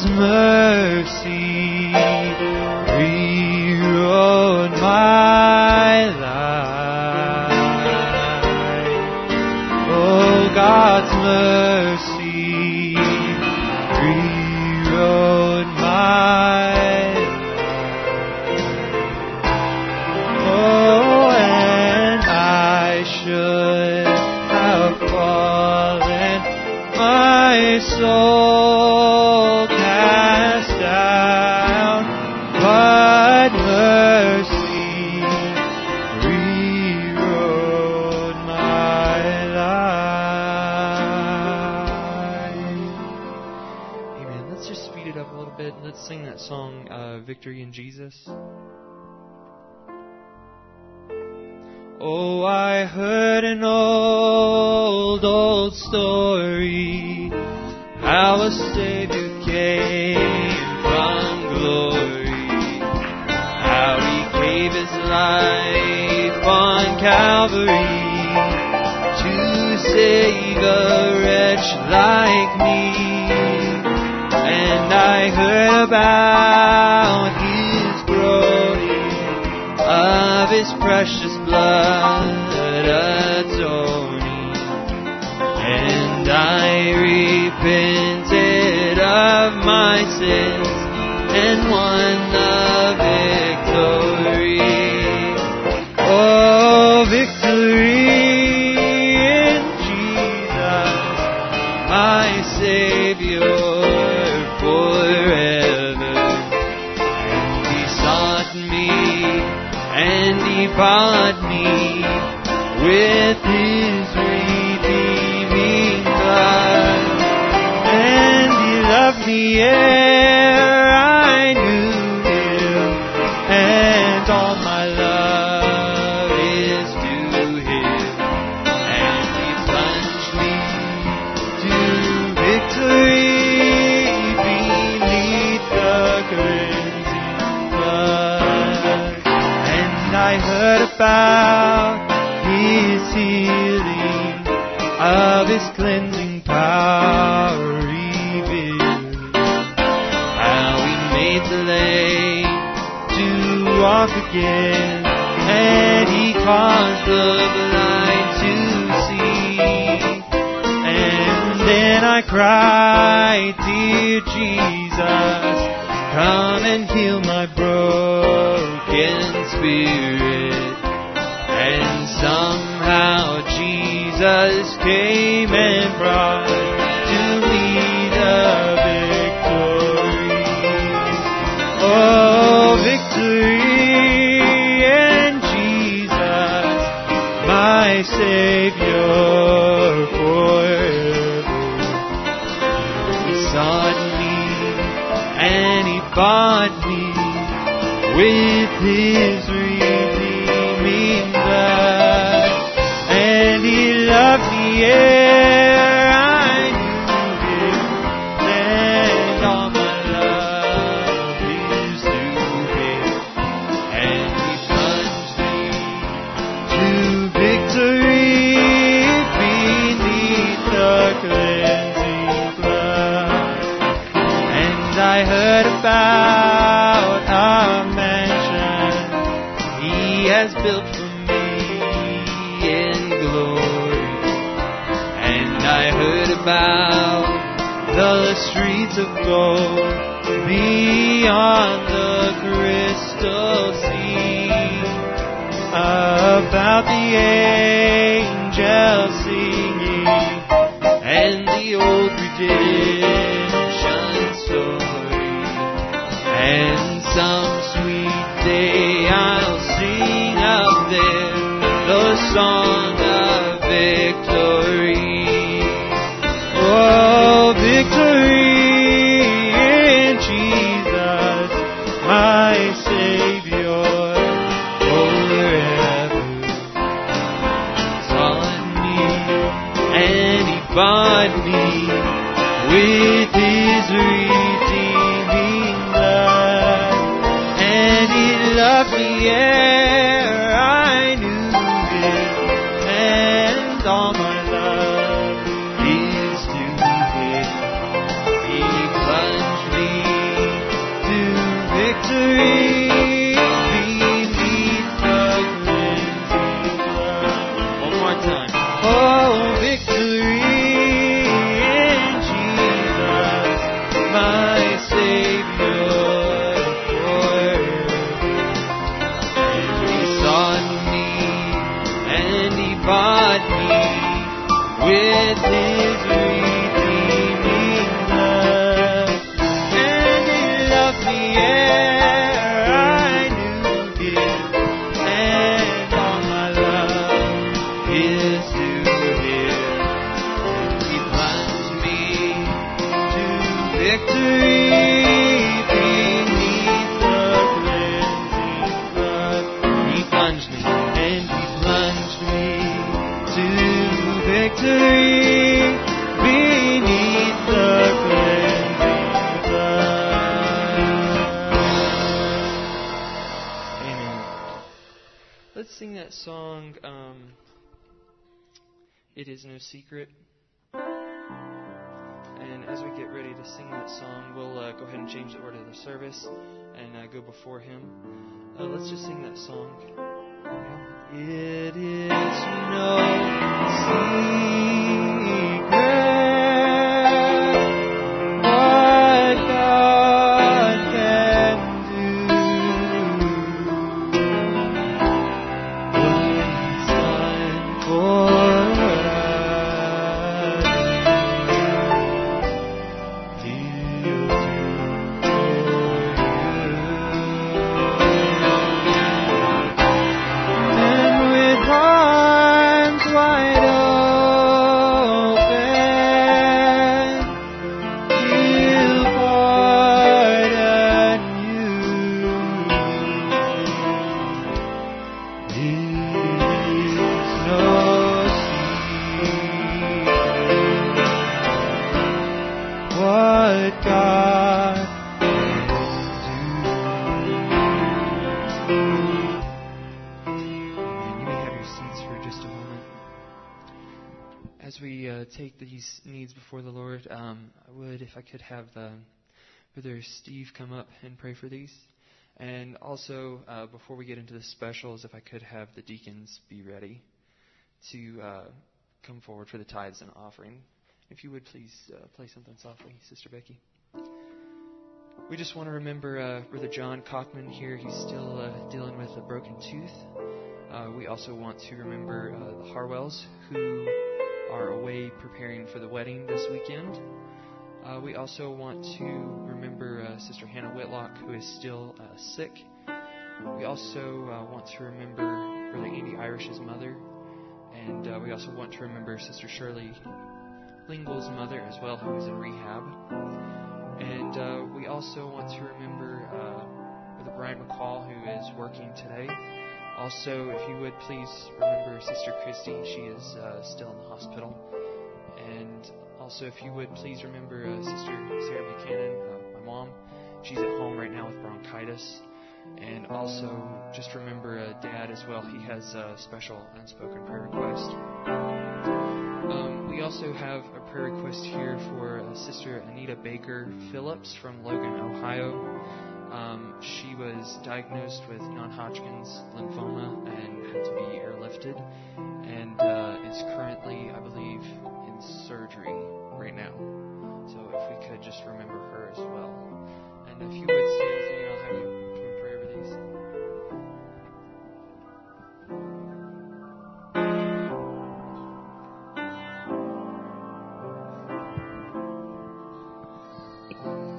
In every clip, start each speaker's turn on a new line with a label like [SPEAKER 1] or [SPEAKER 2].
[SPEAKER 1] Mercy came secret. And as we get ready to sing that song, we'll uh, go ahead and change the order of the service and uh, go before Him. Uh, let's just sing that song. It is no secret. Up and pray for these. And also, uh, before we get into the specials, if I could have the deacons be ready to uh, come forward for the tithes and offering. If you would please uh, play something softly, Sister Becky. We just want to remember uh, Brother John Cockman here. He's still uh, dealing with a broken tooth. Uh, we also want to remember the Harwells who are away preparing for the wedding this weekend. Uh, we also want to remember uh, Sister Hannah Whitlock, who is still uh, sick. We also uh, want to remember Brother Andy Irish's mother. And uh, we also want to remember Sister Shirley Lingle's mother as well, who is in rehab. And uh, we also want to remember Brother Brian McCall, who is working today. Also, if you would please remember Sister Christy, she is still in the hospital. And also, if you would please remember uh, Sister Sarah Buchanan, uh, my mom. She's at home right now with bronchitis. And also, just remember uh, Dad as well. He has a special unspoken prayer request. Um, we also have a prayer request here for uh, Sister Anita Baker Phillips from Logan, Ohio. Um, she was diagnosed with non-Hodgkin's lymphoma and had to be airlifted, and uh, is currently, I believe, in surgery right now. So if we could just remember her as well. And if you would stand with me, I'll have you pray over these.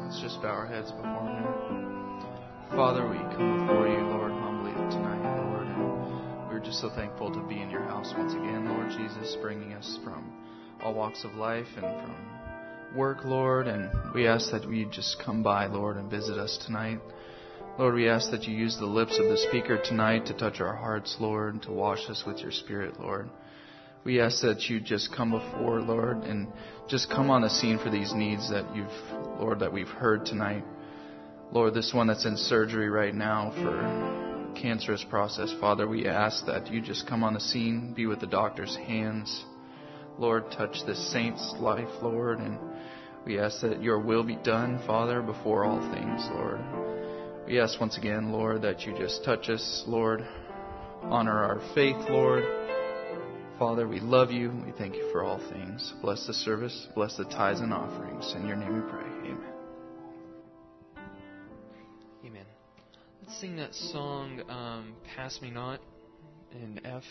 [SPEAKER 2] Let's just bow our heads before Him. Father, we come before you, Lord, humbly tonight, Lord. And we're just so thankful to be in your house once again, Lord Jesus, bringing us from all walks of life and from work, Lord. And we ask that you just come by, Lord, and visit us tonight. Lord, we ask that you use the lips of the speaker tonight to touch our hearts, Lord, and to wash us with your spirit, Lord. We ask that you just come before, Lord, and just come on the scene for these needs that you've, Lord, that we've heard tonight. Lord, this one that's in surgery right now for cancerous process, Father, we ask that you just come on the scene, be with the doctor's hands. Lord, touch this saint's life, Lord, and we ask that your will be done, Father, before all things, Lord. We ask once again, Lord, that you just touch us, Lord. Honor our faith, Lord. Father, we love you. We thank you for all things. Bless the service. Bless the tithes and offerings. In your name we pray. Amen.
[SPEAKER 1] Amen. Let's sing that song, um, Pass Me Not, in F.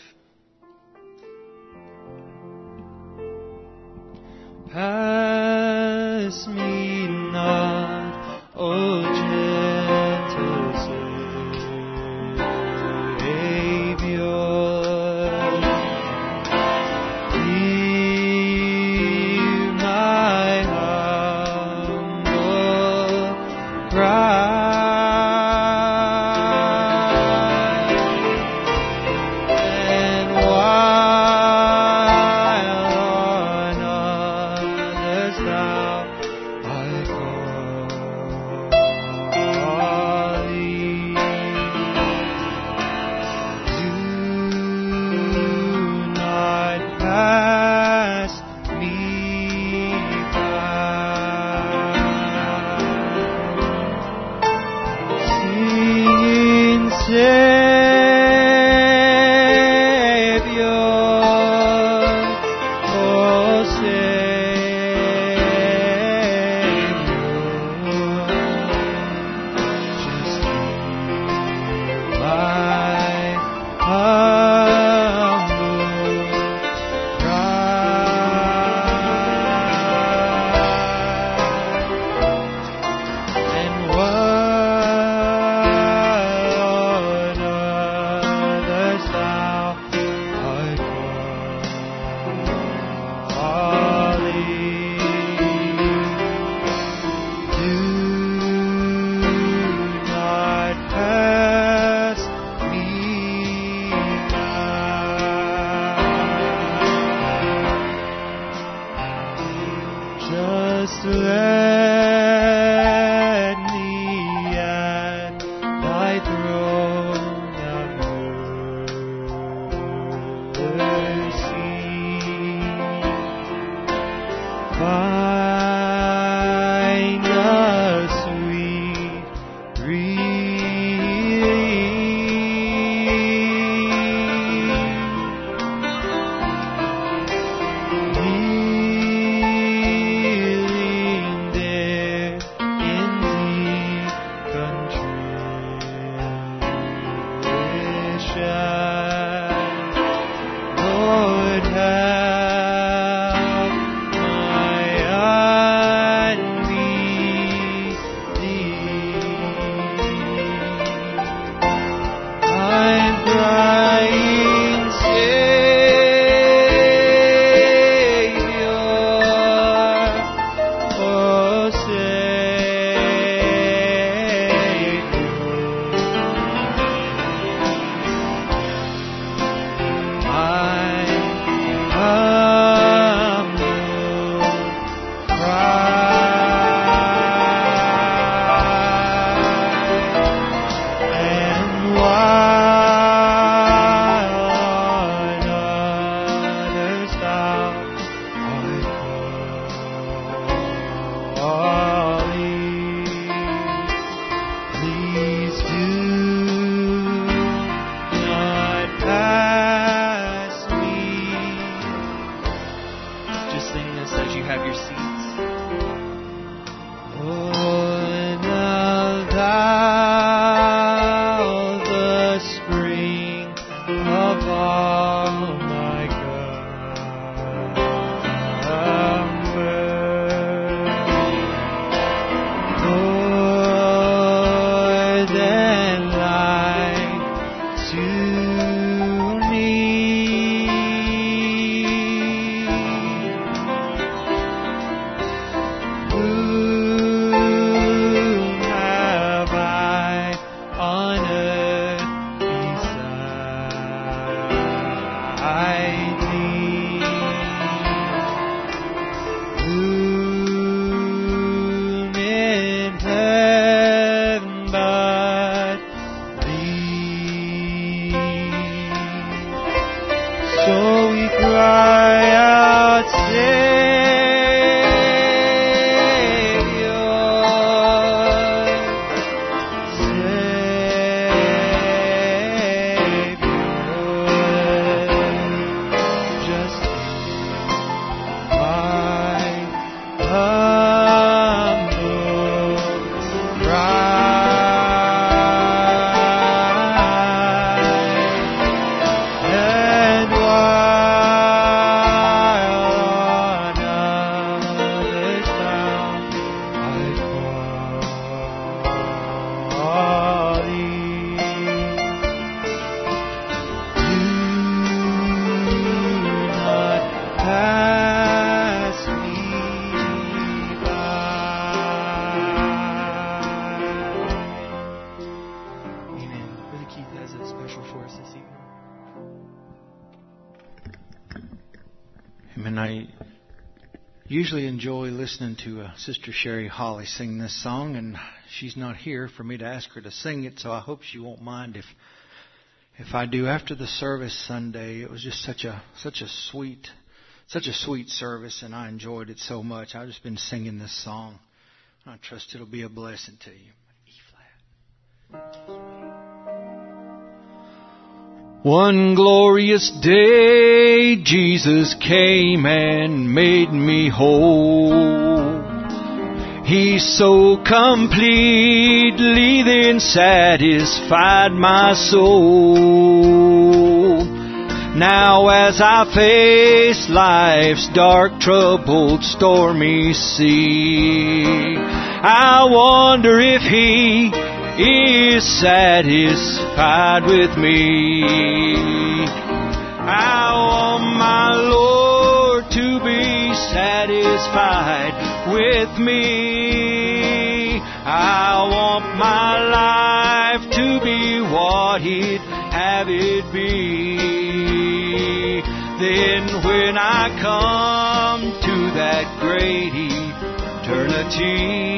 [SPEAKER 1] Pass me not, O gentle
[SPEAKER 3] enjoy listening to uh, Sister Sherry Holly sing this song, and she's not here for me to ask her to sing it, so I hope she won't mind if if I do after the service Sunday. It was just such a such a sweet such a sweet service, and I enjoyed it so much. I've just been singing this song. I trust it'll be a blessing to you. One glorious day, Jesus came and made me whole. He so completely then satisfied my soul. Now as I face life's dark, troubled, stormy sea, I wonder if He is satisfied with me. I want my Lord to be satisfied with me. I want my life to be what He'd have it be. Then when I come to that great eternity,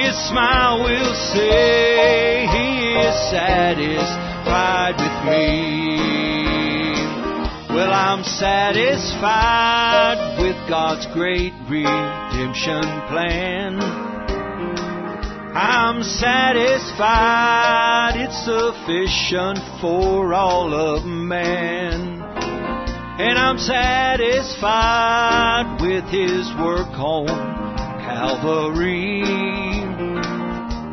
[SPEAKER 3] his smile will say He is satisfied with me. Well, I'm satisfied with God's great redemption plan. I'm satisfied it's sufficient for all of man. And I'm satisfied with His work on Calvary.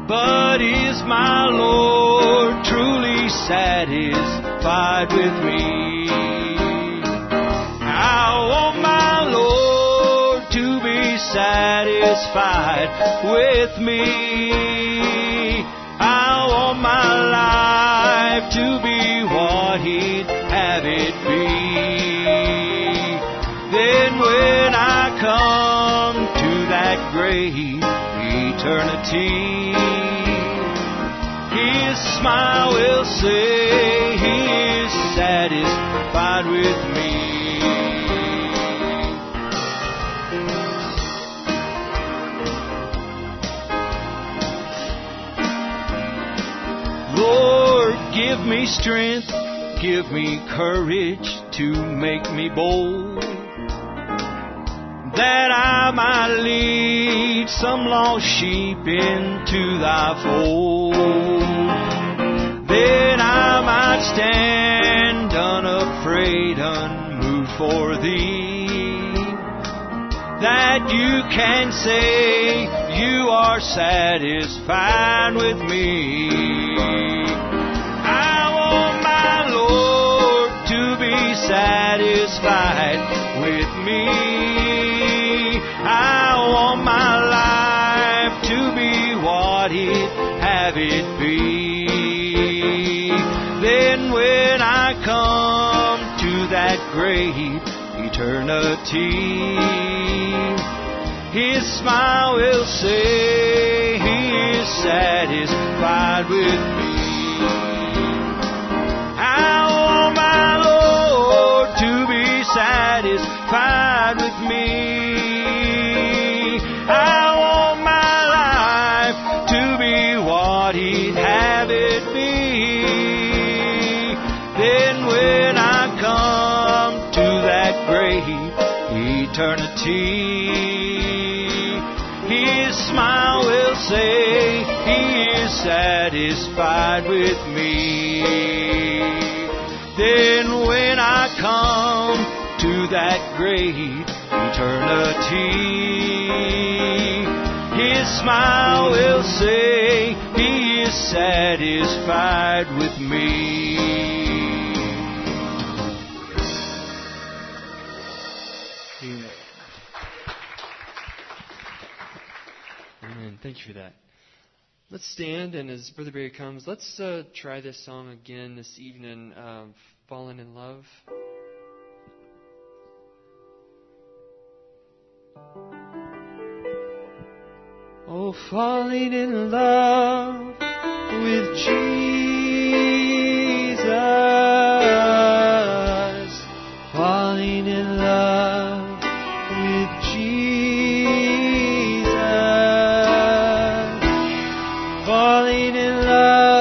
[SPEAKER 3] But is my Lord truly satisfied with me? I want my Lord to be satisfied with me. I want my life to be what He'd have it be. Then when I come to that great eternity, Smile will say He is satisfied with me. Lord, give me strength, give me courage to make me bold that I might lead some lost sheep into thy fold. Then I might stand unafraid, unmoved for thee. That you can say you are satisfied with me. I want my Lord to be satisfied with me. I want my life to be what He'd have it be. Great eternity, His smile will say He is satisfied with me. I want my Lord to be satisfied with me. I eternity, His smile will say He is satisfied with me. Then when I come to that great eternity, His smile will say He is satisfied with me.
[SPEAKER 1] Thank you for that. Let's stand, and as Brother Barry comes, let's uh, try this song again this evening, uh, Fallen in Love. Oh, falling in love with Jesus, falling in love.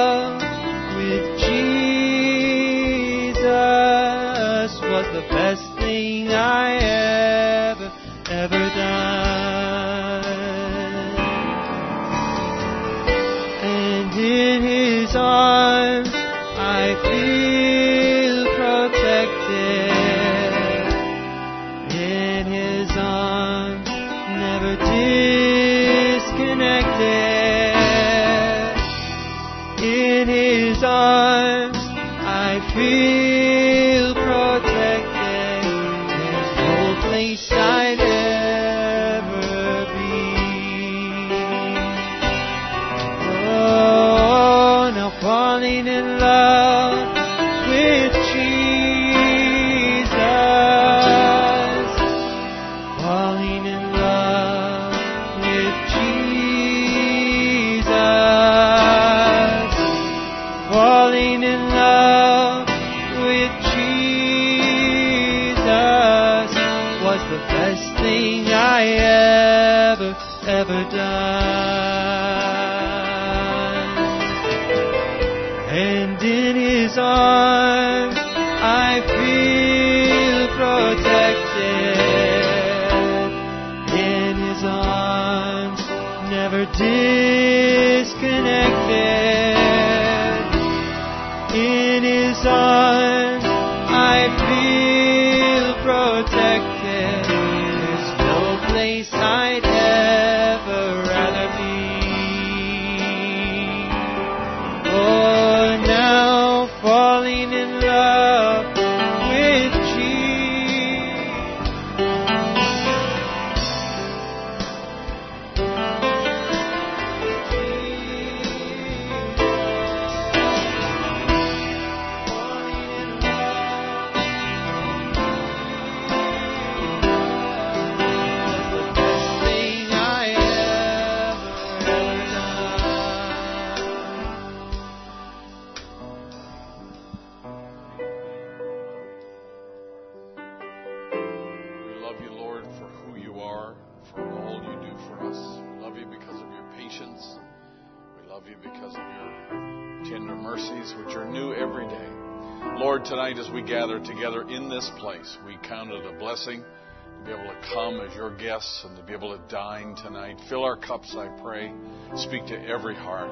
[SPEAKER 4] Guests and to be able to dine tonight. Fill our cups, I pray. Speak to every heart.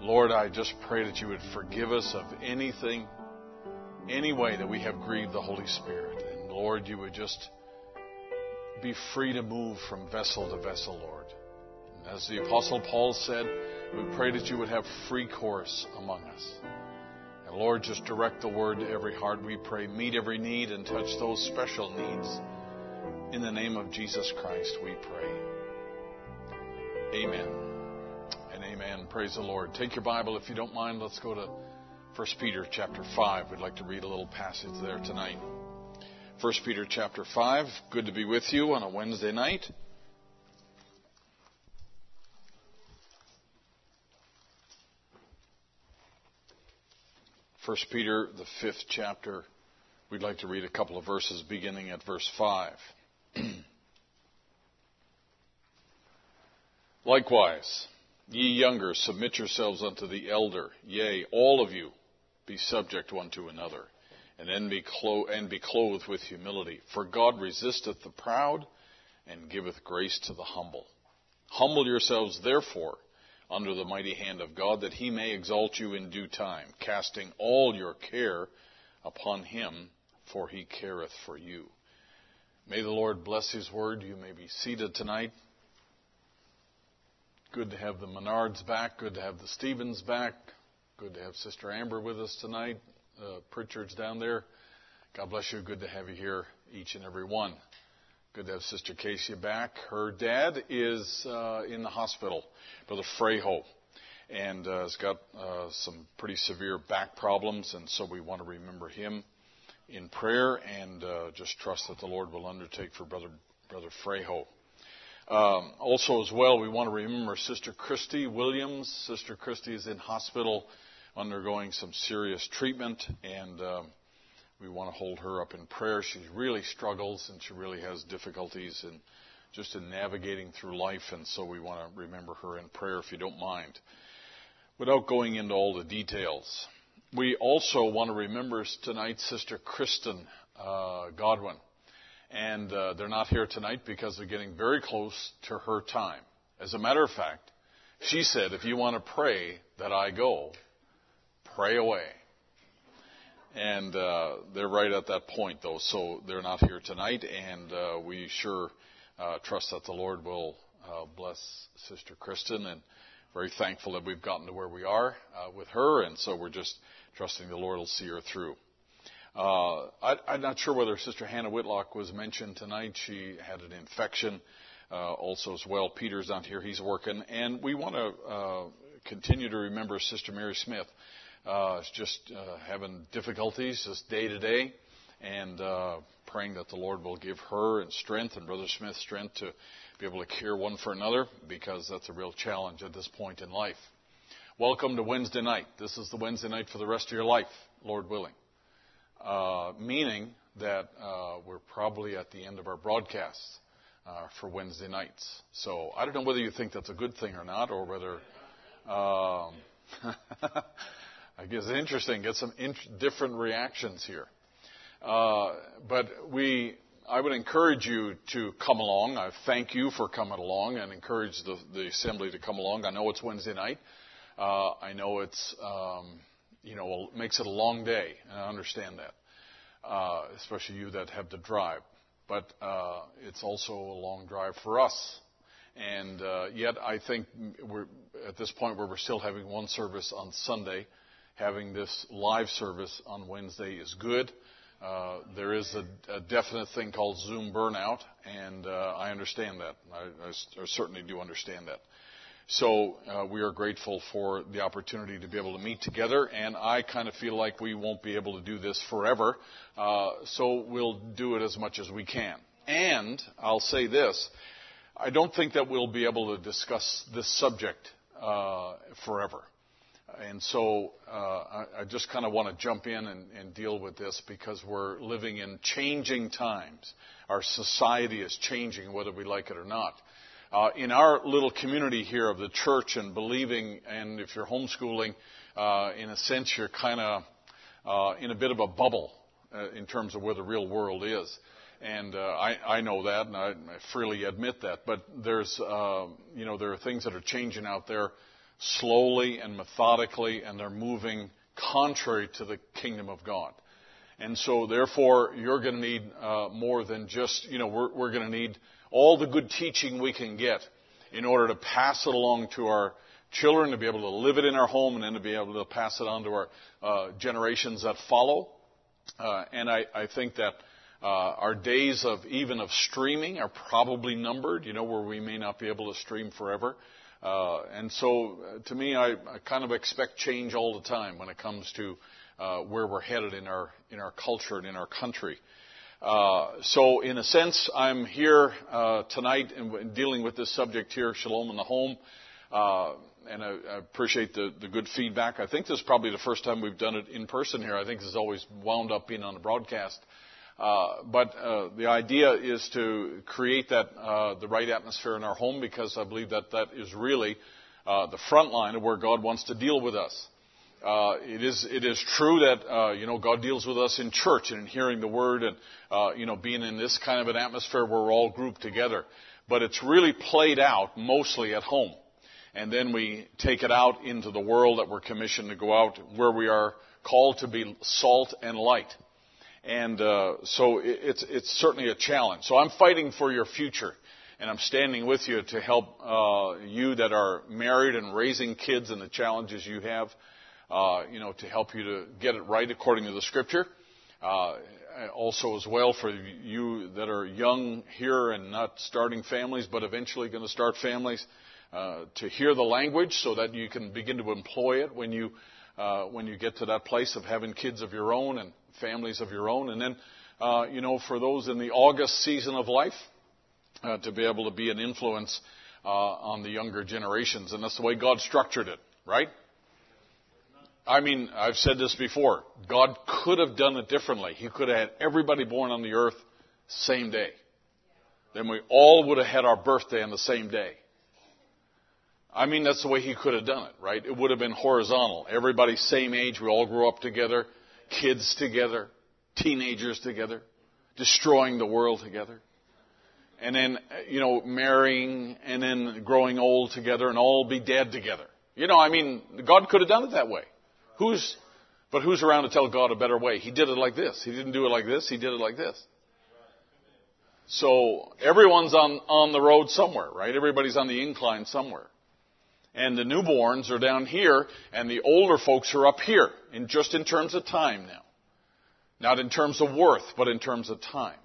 [SPEAKER 4] Lord, I just pray that you would forgive us of anything, any way that we have grieved the Holy Spirit. And Lord, you would just be free to move from vessel to vessel, Lord. And as the Apostle Paul said, we pray that you would have free course among us. And Lord, just direct the word to every heart, we pray. Meet every need and touch those special needs. In the name of Jesus Christ, we pray. Amen. And amen. Praise the Lord. Take your Bible if you don't mind. Let's go to 1 Peter chapter 5. We'd like to read a little passage there tonight. 1 Peter chapter 5. Good to be with you on a Wednesday night. First Peter, the fifth chapter. We'd like to read a couple of verses beginning at verse 5. Likewise, ye younger, submit yourselves unto the elder. Yea, all of you, be subject one to another, and then be, clo- and be clothed with humility. For God resisteth the proud, and giveth grace to the humble. Humble yourselves, therefore, under the mighty hand of God, that he may exalt you in due time, casting all your care upon him, for he careth for you. May the Lord bless his word. You may be seated tonight. Good to have the Menards back. Good to have the Stevens back. Good to have Sister Amber with us tonight. Uh, Pritchard's down there. God bless you. Good to have you here, each and every one. Good to have Sister Casey back. Her dad is uh, in the hospital, Brother Frejo, and uh, has got uh, some pretty severe back problems, and so we want to remember him in prayer and uh, just trust that the Lord will undertake for Brother Brother Frejo. Um, also, as well, we want to remember Sister Christy Williams. Sister Christy is in hospital undergoing some serious treatment, and um, we want to hold her up in prayer. She really struggles and she really has difficulties in just in navigating through life, and so we want to remember her in prayer if you don't mind. Without going into all the details, we also want to remember tonight Sister Kristen uh, Godwin. And uh, they're not here tonight because they're getting very close to her time. As a matter of fact, she said, if you want to pray that I go, pray away. And uh, they're right at that point, though, so they're not here tonight, and uh, we sure uh, trust that the Lord will uh, bless Sister Kristen, and very thankful that we've gotten to where we are uh, with her, and so we're just trusting the Lord will see her through. Uh, I, I'm not sure whether Sister Hannah Whitlock was mentioned tonight. She had an infection uh, also as well. Peter's not here; he's working, and we want to uh, continue to remember Sister Mary Smith. Uh, just uh, having difficulties just day to day, and uh, praying that the Lord will give her and strength and Brother Smith strength to be able to care one for another, because that's a real challenge at this point in life. Welcome to Wednesday night. This is the Wednesday night for the rest of your life, Lord willing. Uh, meaning that uh, we're probably at the end of our broadcasts uh, for Wednesday nights. So I don't know whether you think that's a good thing or not, or whether. Um, I guess it's interesting. Get some int- different reactions here. Uh, but we, I would encourage you to come along. I thank you for coming along and encourage the, the assembly to come along. I know it's Wednesday night. Uh, I know it's, um, you know, makes it a long day, and I understand that, uh, especially you that have to drive. But uh, it's also a long drive for us. And uh, yet, I think we're at this point where we're still having one service on Sunday. Having this live service on Wednesday is good. Uh, there is a, a, definite thing called Zoom burnout, and uh, I understand that. I, I, certainly do understand that. So uh, we are grateful for the opportunity to be able to meet together, and I kind of feel like we won't be able to do this forever, uh, so we'll do it as much as we can. And I'll say this: I don't think that we'll be able to discuss this subject uh, forever. And so uh, I, I, just kind of want to jump in and, and, deal with this because we're living in changing times. Our society is changing, whether we like it or not. Uh, in our little community here of the church and believing, and if you're homeschooling, uh, in a sense, you're kind of uh, in a bit of a bubble uh, in terms of where the real world is. And uh, I, I, know that, and I, freely admit that. But there's, you know, there are things that are changing out there slowly and methodically, and they're moving contrary to the kingdom of God. And so, therefore, you're going to need uh, more than just, you know, we're, we're going to need all the good teaching we can get in order to pass it along to our children, to be able to live it in our home, and then to be able to pass it on to our uh, generations that follow. Uh, and I, I, think that uh, our days of even of streaming are probably numbered, you know, where we may not be able to stream forever. Uh, and so, uh, to me, I, I, kind of expect change all the time when it comes to uh, where we're headed in our in our culture and in our country. Uh, so, in a sense, I'm here uh, tonight and dealing with this subject here, shalom in the home. Uh, and I, I appreciate the, the, good feedback. I think this is probably the first time we've done it in person here. I think this always wound up being on the broadcast. Uh, but uh, the idea is to create that uh, the right atmosphere in our home because I believe that that is really uh, the front line of where God wants to deal with us. Uh, it is it is true that you know God deals with us in church and in hearing the word and you know being in this kind of an atmosphere where we're all grouped together. But it's really played out mostly at home, and then we take it out into the world that we're commissioned to go out where we are called to be salt and light. And uh, so it's, it's certainly a challenge. So I'm fighting for your future. And I'm standing with you to help uh, you that are married and raising kids and the challenges you have, uh, you know, to help you to get it right according to the Scripture. Uh, also, as well, for you that are young here and not starting families, but eventually going to start families, uh, to hear the language so that you can begin to employ it when you uh, when you get to that place of having kids of your own and families of your own. And then, uh, you know, for those in the August season of life, uh, to be able to be an influence uh, on the younger generations. And that's the way God structured it, right? I mean, I've said this before. God could have done it differently. He could have had everybody born on the earth same day. Then we all would have had our birthday on the same day. I mean, that's the way he could have done it, right? It would have been horizontal. Everybody same age. We all grew up together. Kids together. Teenagers together. destroying the world together. And then, you know, marrying and then growing old together and all be dead together. You know, I mean, God could have done it that way. Who's, but who's around to tell God a better way? He did it like this. He didn't do it like this. He did it like this. So everyone's on, on the road somewhere, right? Everybody's on the incline somewhere. And the newborns are down here, and the older folks are up here, in just in terms of time now. Not in terms of worth, but in terms of time.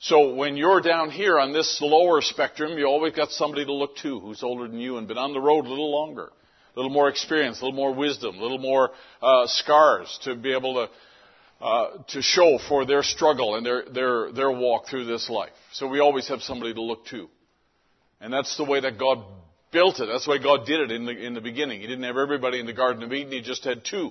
[SPEAKER 4] So when you're down here on this lower spectrum, you always got somebody to look to who's older than you and been on the road a little longer, a little more experience, a little more wisdom, a little more uh, scars to be able to uh, to show for their struggle and their, their, their walk through this life. So we always have somebody to look to. And that's the way that God built it. That's the way God did it in the, in the beginning. He didn't have everybody in the Garden of Eden, He just had two.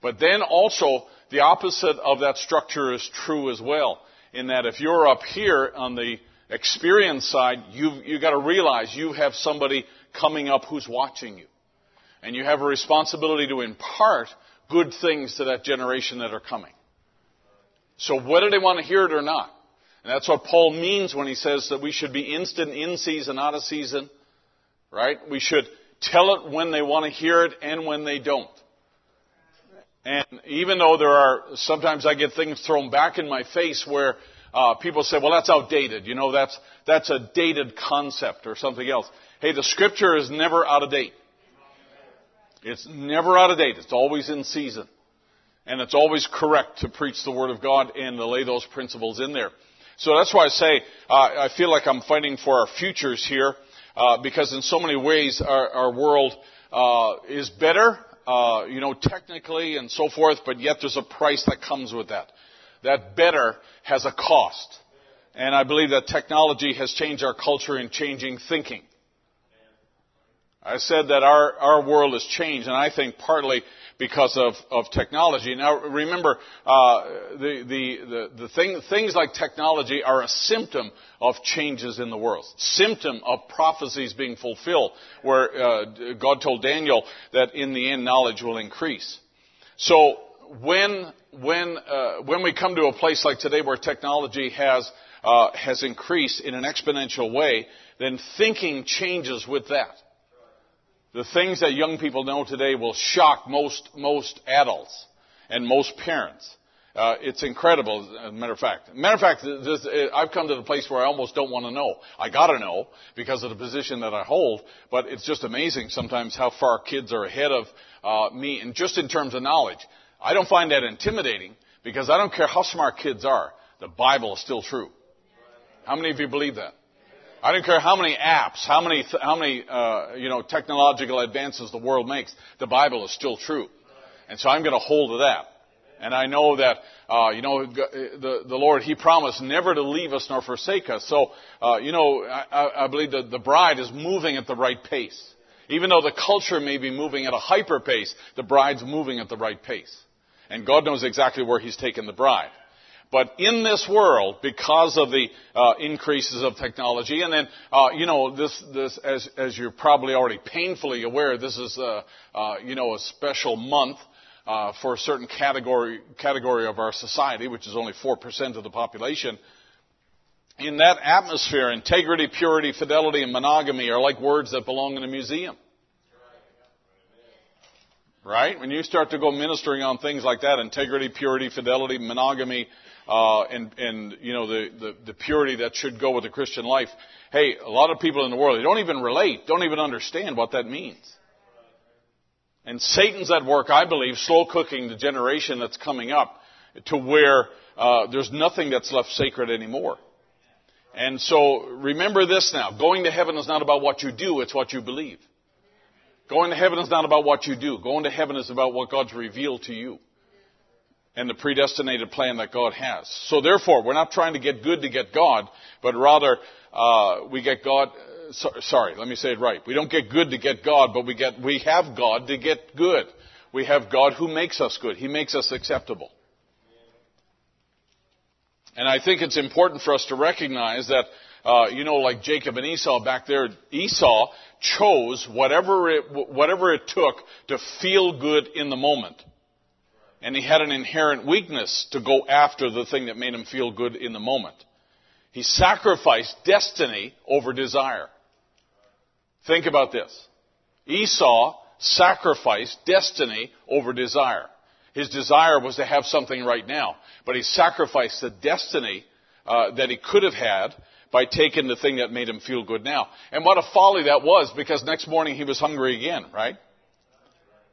[SPEAKER 4] But then also, the opposite of that structure is true as well. In that if you're up here on the experience side, you've, you've got to realize you have somebody coming up who's watching you. And you have a responsibility to impart good things to that generation that are coming. So whether they want to hear it or not. And that's what Paul means when he says that we should be instant in season, out of season. Right? We should tell it when they want to hear it and when they don't. And even though there are, sometimes I get things thrown back in my face where uh, people say, well, that's outdated. You know, that's, that's a dated concept or something else. Hey, the scripture is never out of date. It's never out of date. It's always in season. And it's always correct to preach the Word of God and to lay those principles in there. So that's why I say uh, I feel like I'm fighting for our futures here uh, because in so many ways our, our world uh, is better, uh, you know, technically and so forth, but yet there's a price that comes with that. That better has a cost. And I believe that technology has changed our culture in changing thinking. I said that our, our world has changed, and I think partly because of, of technology. Now, remember, uh, the, the, the, the thing, things like technology are a symptom of changes in the world, symptom of prophecies being fulfilled, where uh, God told Daniel that in the end knowledge will increase. So when when uh, when we come to a place like today where technology has uh, has increased in an exponential way, then thinking changes with that. The things that young people know today will shock most, most adults and most parents. Uh, it's incredible, as a matter of fact. Matter of fact, this, I've come to the place where I almost don't want to know. I gotta know because of the position that I hold, but it's just amazing sometimes how far kids are ahead of uh, me, and just in terms of knowledge. I don't find that intimidating because I don't care how smart kids are. The Bible is still true. How many of you believe that? I don't care how many apps, how many, how many, uh, you know, technological advances the world makes. The Bible is still true. And so I'm going to hold to that. And I know that, uh, you know, the, the Lord, He promised never to leave us nor forsake us. So, uh, you know, I, I believe that the bride is moving at the right pace. Even though the culture may be moving at a hyper pace, the bride's moving at the right pace. And God knows exactly where He's taken the bride. But in this world, because of the uh, increases of technology, and then uh, you know this, this as, as you're probably already painfully aware, this is a, uh, you know a special month uh, for a certain category category of our society, which is only four percent of the population. In that atmosphere, integrity, purity, fidelity, and monogamy are like words that belong in a museum. Right? When you start to go ministering on things like that, integrity, purity, fidelity, monogamy, uh, and, and you know the, the, the purity that should go with the Christian life. Hey, a lot of people in the world they don't even relate, don't even understand what that means. And Satan's at work, I believe, slow cooking the generation that's coming up to where uh, there's nothing that's left sacred anymore. And so remember this now: going to heaven is not about what you do; it's what you believe. Going to heaven is not about what you do. Going to heaven is about what God's revealed to you and the predestinated plan that God has. So therefore, we're not trying to get good to get God, but rather uh, we get God. Uh, so, sorry, let me say it right. We don't get good to get God, but we get we have God to get good. We have God who makes us good. He makes us acceptable. And I think it's important for us to recognize that, uh, you know, like Jacob and Esau back there, Esau chose whatever it, whatever it took to feel good in the moment. And he had an inherent weakness to go after the thing that made him feel good in the moment. He sacrificed destiny over desire. Think about this. Esau sacrificed destiny over desire. His desire was to have something right now, but he sacrificed the destiny uh, that he could have had by taking the thing that made him feel good now. And what a folly that was because next morning he was hungry again, right?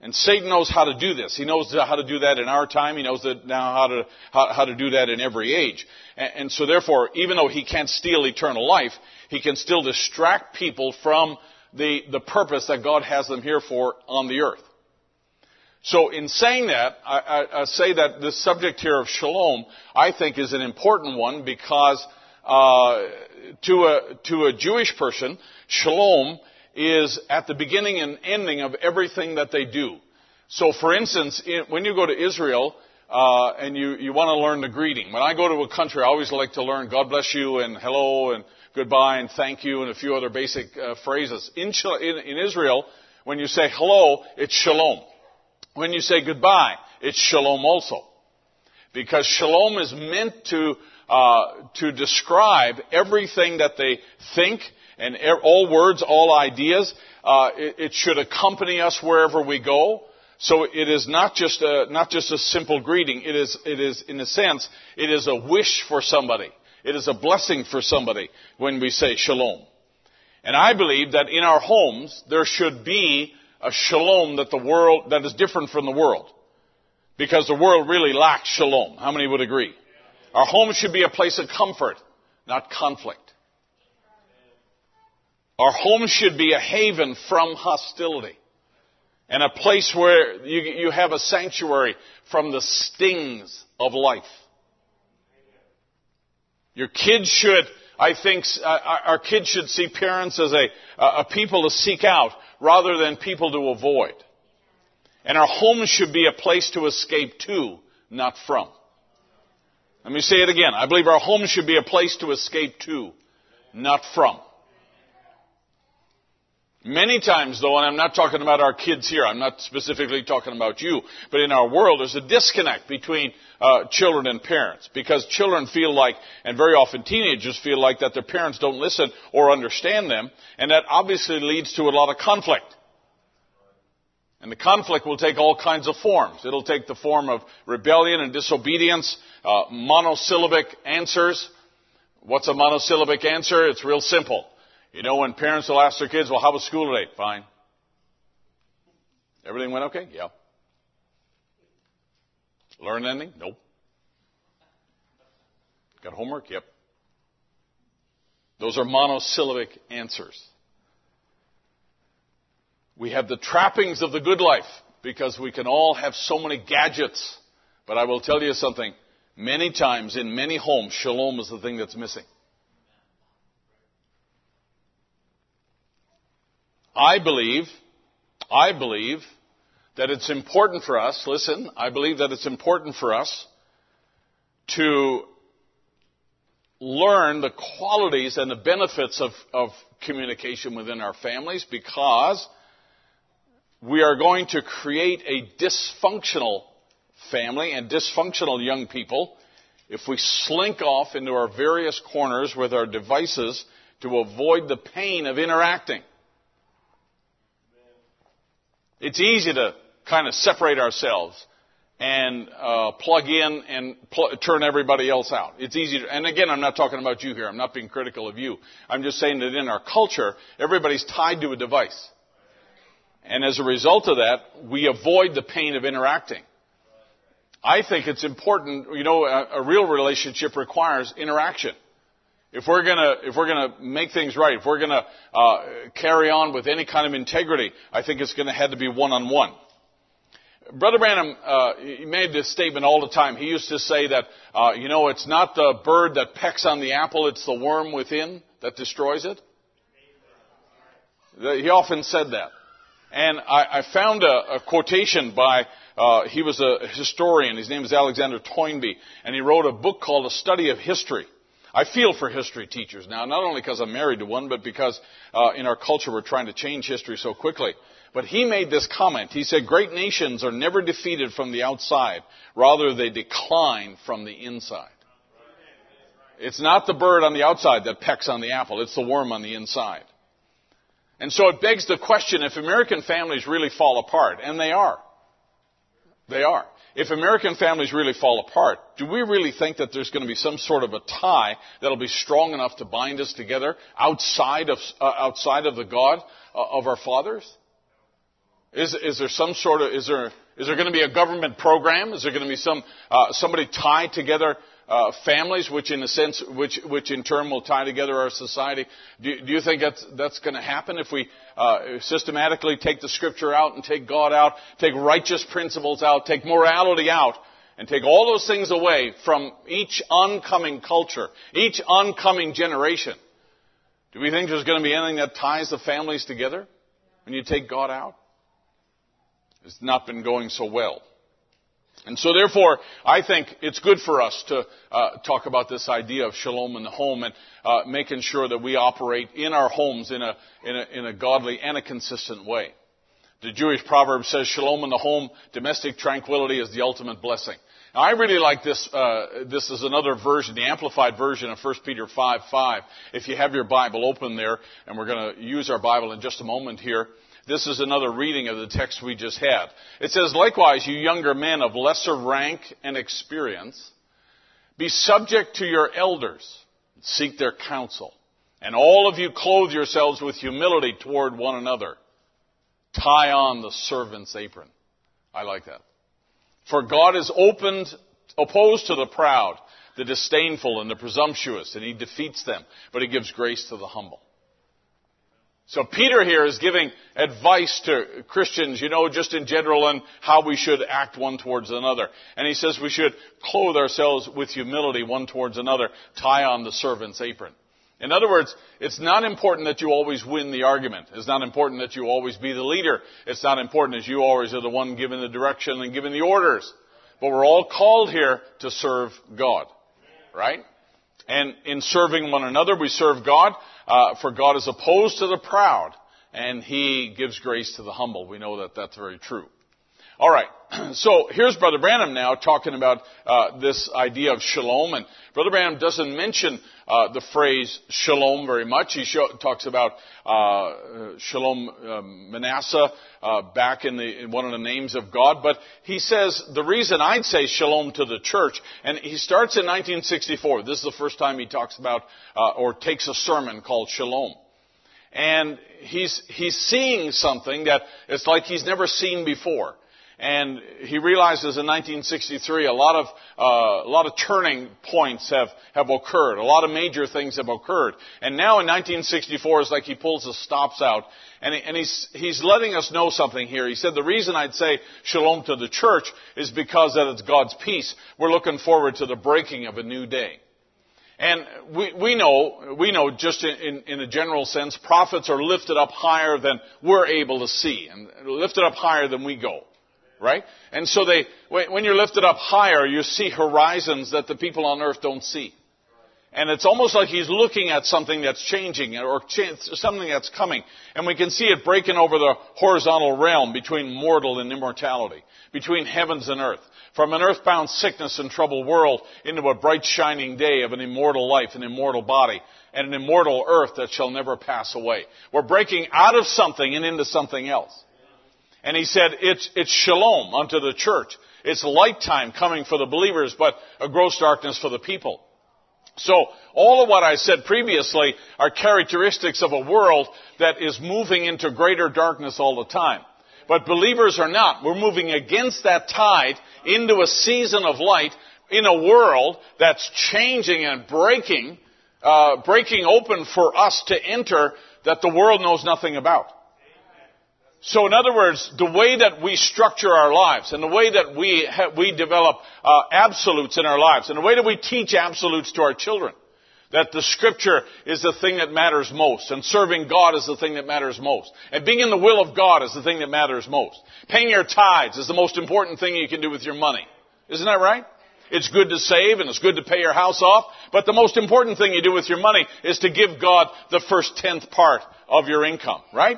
[SPEAKER 4] And Satan knows how to do this. He knows how to do that in our time. He knows that now how to, how, how to do that in every age. And, and so therefore, even though he can't steal eternal life, he can still distract people from the, the purpose that God has them here for on the earth. So in saying that, I, I, I say that the subject here of shalom, I think is an important one because uh, to a to a Jewish person, shalom is at the beginning and ending of everything that they do. So, for instance, when you go to Israel uh, and you you want to learn the greeting, when I go to a country, I always like to learn God bless you and hello and goodbye and thank you and a few other basic uh, phrases. In, in in Israel, when you say hello, it's shalom. When you say goodbye, it's shalom also. Because shalom is meant to uh, to describe everything that they think and all words, all ideas. Uh, it, it, should accompany us wherever we go. So it is not just a, not just a simple greeting. It is, it is, in a sense, it is a wish for somebody. It is a blessing for somebody when we say shalom. And I believe that in our homes, there should be a shalom that the world, that is different from the world. Because the world really lacks shalom. How many would agree? Our home should be a place of comfort, not conflict. Our home should be a haven from hostility and a place where you, you have a sanctuary from the stings of life. Your kids should, I think, uh, our kids should see parents as a, a people to seek out rather than people to avoid. And our home should be a place to escape to, not from. Let me say it again. I believe our home should be a place to escape to, not from. Many times though, and I'm not talking about our kids here, I'm not specifically talking about you, but in our world there's a disconnect between uh, children and parents because children feel like, and very often teenagers feel like that their parents don't listen or understand them, and that obviously leads to a lot of conflict. And the conflict will take all kinds of forms. It'll take the form of rebellion and disobedience, uh, monosyllabic answers. What's a monosyllabic answer? It's real simple. You know, when parents will ask their kids, well, how was school today? Fine. Everything went okay? Yeah. Learn anything? Nope. Got homework? Yep. Those are monosyllabic answers. We have the trappings of the good life because we can all have so many gadgets. But I will tell you something. Many times in many homes, shalom is the thing that's missing. I believe, I believe that it's important for us, listen, I believe that it's important for us to learn the qualities and the benefits of, of communication within our families because we are going to create a dysfunctional family and dysfunctional young people if we slink off into our various corners with our devices to avoid the pain of interacting. It's easy to kind of separate ourselves and uh, plug in and pl- turn everybody else out. It's easy to, and again, I'm not talking about you here. I'm not being critical of you. I'm just saying that in our culture, everybody's tied to a device. And as a result of that, we avoid the pain of interacting. I think it's important, you know, a, a real relationship requires interaction. If we're gonna, if we're gonna make things right, if we're gonna uh, carry on with any kind of integrity, I think it's gonna have to be one-on-one. Brother Branham, uh, made this statement all the time. He used to say that, uh, you know, it's not the bird that pecks on the apple, it's the worm within that destroys it. He often said that. And I, I found a, a, quotation by, uh, he was a historian, his name is Alexander Toynbee, and he wrote a book called A Study of History. I feel for history teachers now, not only because I'm married to one, but because uh, in our culture we're trying to change history so quickly. But he made this comment. He said, great nations are never defeated from the outside. Rather, they decline from the inside. It's not the bird on the outside that pecks on the apple. It's the worm on the inside. And so it begs the question if American families really fall apart, and they are. They are. If American families really fall apart, do we really think that there's going to be some sort of a tie that'll be strong enough to bind us together outside of, uh, outside of the God uh, of our fathers? Is, is there some sort of, is there, is there going to be a government program? Is there going to be some, uh, somebody tied together uh, families, which in a sense, which, which in turn will tie together our society. Do, do you think that's, that's going to happen if we uh, systematically take the scripture out and take God out, take righteous principles out, take morality out, and take all those things away from each oncoming culture, each oncoming generation? Do we think there's going to be anything that ties the families together when you take God out? It's not been going so well. And so therefore, I think it's good for us to uh, talk about this idea of shalom in the home and uh, making sure that we operate in our homes in a, in a, in a godly and a consistent way. The Jewish proverb says, shalom in the home, domestic tranquility is the ultimate blessing. Now, I really like this. Uh, this is another version, the amplified version of 1 Peter 5 5. If you have your Bible open there, and we're going to use our Bible in just a moment here. This is another reading of the text we just had. It says, Likewise, you younger men of lesser rank and experience, be subject to your elders, seek their counsel, and all of you clothe yourselves with humility toward one another. Tie on the servant's apron. I like that. For God is opened, opposed to the proud, the disdainful, and the presumptuous, and he defeats them, but he gives grace to the humble. So Peter here is giving advice to Christians, you know, just in general on how we should act one towards another. And he says we should clothe ourselves with humility one towards another, tie on the servant's apron. In other words, it's not important that you always win the argument. It's not important that you always be the leader. It's not important that you always are the one giving the direction and giving the orders. But we're all called here to serve God. Right? And in serving one another, we serve God. Uh, for God is opposed to the proud, and He gives grace to the humble. We know that that's very true. All right. So here's Brother Branham now talking about uh, this idea of shalom, and Brother Branham doesn't mention uh, the phrase shalom very much. He show, talks about uh, shalom um, Manasseh uh, back in, the, in one of the names of God, but he says the reason I'd say shalom to the church, and he starts in 1964. This is the first time he talks about uh, or takes a sermon called shalom and he's he's seeing something that it's like he's never seen before. And he realizes in 1963 a lot of uh, a lot of turning points have have occurred. A lot of major things have occurred. And now in 1964 it's like he pulls the stops out and, he, and he's he's letting us know something here. He said the reason I'd say shalom to the church is because that it's God's peace. We're looking forward to the breaking of a new day. And we, we know, we know just in, in, a general sense, prophets are lifted up higher than we're able to see and lifted up higher than we go right? And so they, when you're lifted up higher, you see horizons that the people on earth don't see. And it's almost like he's looking at something that's changing or something that's coming. And we can see it breaking over the horizontal realm between mortal and immortality, between heavens and earth. From an earthbound sickness and troubled world into a bright shining day of an immortal life, an immortal body, and an immortal earth that shall never pass away. We're breaking out of something and into something else. And he said, it's, it's shalom unto the church. It's light time coming for the believers, but a gross darkness for the people. So, all of what I said previously are characteristics of a world that is moving into greater darkness all the time. But believers are not. We're moving against that tide into a season of light in a world that's changing and breaking, uh, breaking open for us to enter that the world knows nothing about. So in other words, the way that we structure our lives and the way that we, ha- we develop uh, absolutes in our lives and the way that we teach absolutes to our children, that the scripture is the thing that matters most and serving God is the thing that matters most and being in the will of God is the thing that matters most. Paying your tithes is the most important thing you can do with your money. Isn't that right? It's good to save and it's good to pay your house off. But the most important thing you do with your money is to give God the first tenth part of your income, right?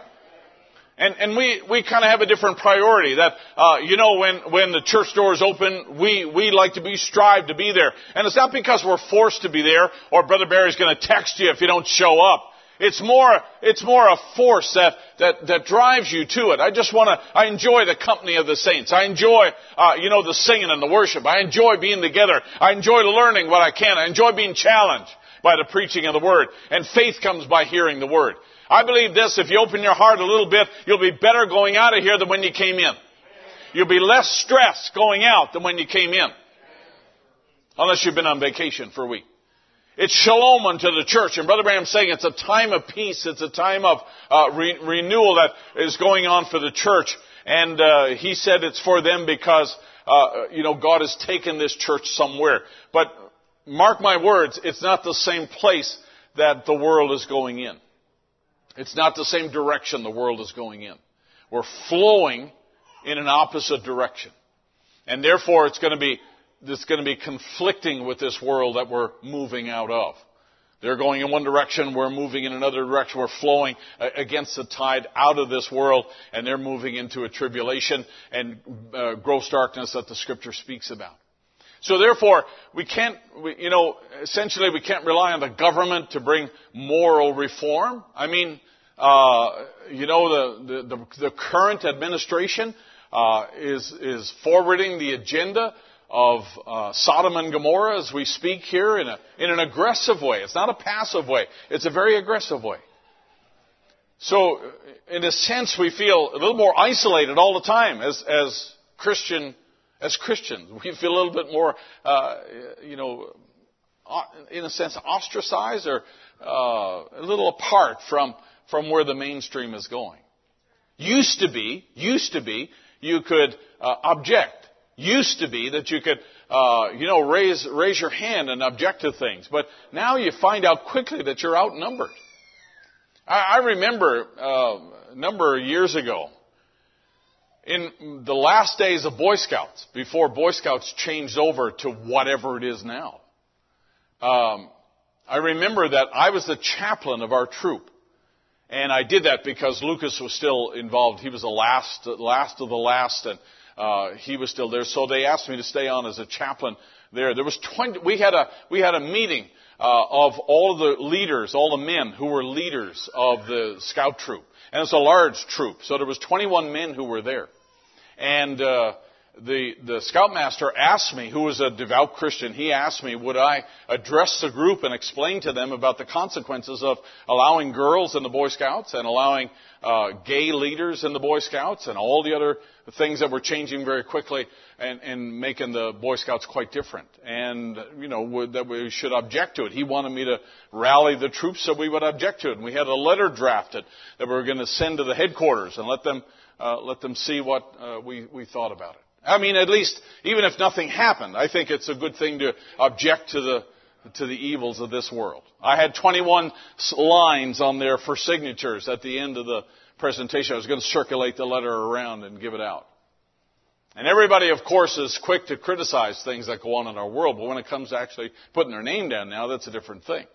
[SPEAKER 4] And, and we, we kind of have a different priority that, uh, you know, when, when the church doors open, we, we like to be, strive to be there. And it's not because we're forced to be there or Brother Barry's going to text you if you don't show up. It's more, it's more a force that, that, that drives you to it. I just want to, I enjoy the company of the saints. I enjoy, uh, you know, the singing and the worship. I enjoy being together. I enjoy learning what I can. I enjoy being challenged by the preaching of the word. And faith comes by hearing the word. I believe this, if you open your heart a little bit, you'll be better going out of here than when you came in. You'll be less stressed going out than when you came in. Unless you've been on vacation for a week. It's shalom unto the church. And Brother Branham's saying it's a time of peace. It's a time of uh, re- renewal that is going on for the church. And uh, he said it's for them because, uh, you know, God has taken this church somewhere. But mark my words, it's not the same place that the world is going in. It's not the same direction the world is going in. We're flowing in an opposite direction. And therefore it's going to be it's going to be conflicting with this world that we're moving out of. They're going in one direction, we're moving in another direction, we're flowing against the tide out of this world, and they're moving into a tribulation and uh, gross darkness that the scripture speaks about. So therefore, we can't, we, you know, essentially we can't rely on the government to bring moral reform. I mean, uh, you know, the, the, the, the current administration uh, is, is forwarding the agenda of uh, Sodom and Gomorrah as we speak here in, a, in an aggressive way. It's not a passive way. It's a very aggressive way. So, in a sense, we feel a little more isolated all the time as, as Christian, as Christians. We feel a little bit more, uh, you know, in a sense, ostracized or uh, a little apart from from where the mainstream is going. Used to be, used to be, you could uh, object used to be that you could, uh, you know, raise raise your hand and object to things, but now you find out quickly that you're outnumbered. I, I remember uh, a number of years ago, in the last days of Boy Scouts, before Boy Scouts changed over to whatever it is now. Um, I remember that I was the chaplain of our troop. And I did that because Lucas was still involved. He was the last, last of the last, and uh, he was still there. So they asked me to stay on as a chaplain there. There was 20, we had a, we had a meeting, uh, of all the leaders, all the men who were leaders of the scout troop. And it's a large troop. So there was 21 men who were there. And, uh, the, the scoutmaster asked me, who was a devout Christian, he asked me, would I address the group and explain to them about the consequences of allowing girls in the Boy Scouts and allowing uh, gay leaders in the Boy Scouts and all the other things that were changing very quickly and, and making the Boy Scouts quite different. And, you know, would, that we should object to it. He wanted me to rally the troops so we would object to it. And we had a letter drafted that we were going to send to the headquarters and let them, uh, let them see what uh, we, we thought about it. I mean, at least, even if nothing happened, I think it's a good thing to object to the, to the evils of this world. I had 21 lines on there for signatures at the end of the presentation. I was going to circulate the letter around and give it out. And everybody, of course, is quick to criticize things that go on in our world, but when it comes to actually putting their name down now, that's a different thing.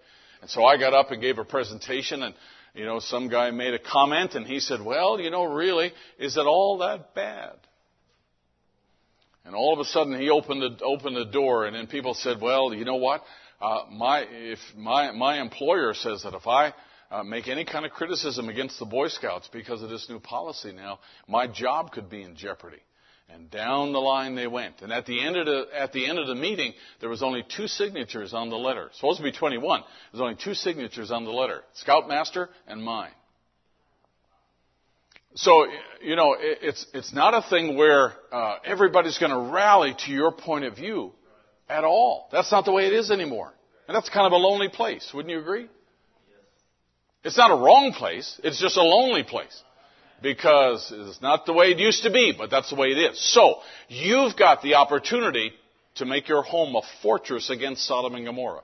[SPEAKER 4] And so I got up and gave a presentation and, you know, some guy made a comment and he said, well, you know, really, is it all that bad? And all of a sudden he opened the, opened the door and then people said, well, you know what? Uh, my, if my, my employer says that if I uh, make any kind of criticism against the Boy Scouts because of this new policy now, my job could be in jeopardy. And down the line they went. And at the end of the, at the end of the meeting, there was only two signatures on the letter. Supposed to be 21. There's only two signatures on the letter. Scoutmaster and mine. So, you know, it's, it's not a thing where uh, everybody's going to rally to your point of view at all. That's not the way it is anymore. And that's kind of a lonely place. Wouldn't you agree? It's not a wrong place. It's just a lonely place. Because it's not the way it used to be, but that's the way it is. So, you've got the opportunity to make your home a fortress against Sodom and Gomorrah.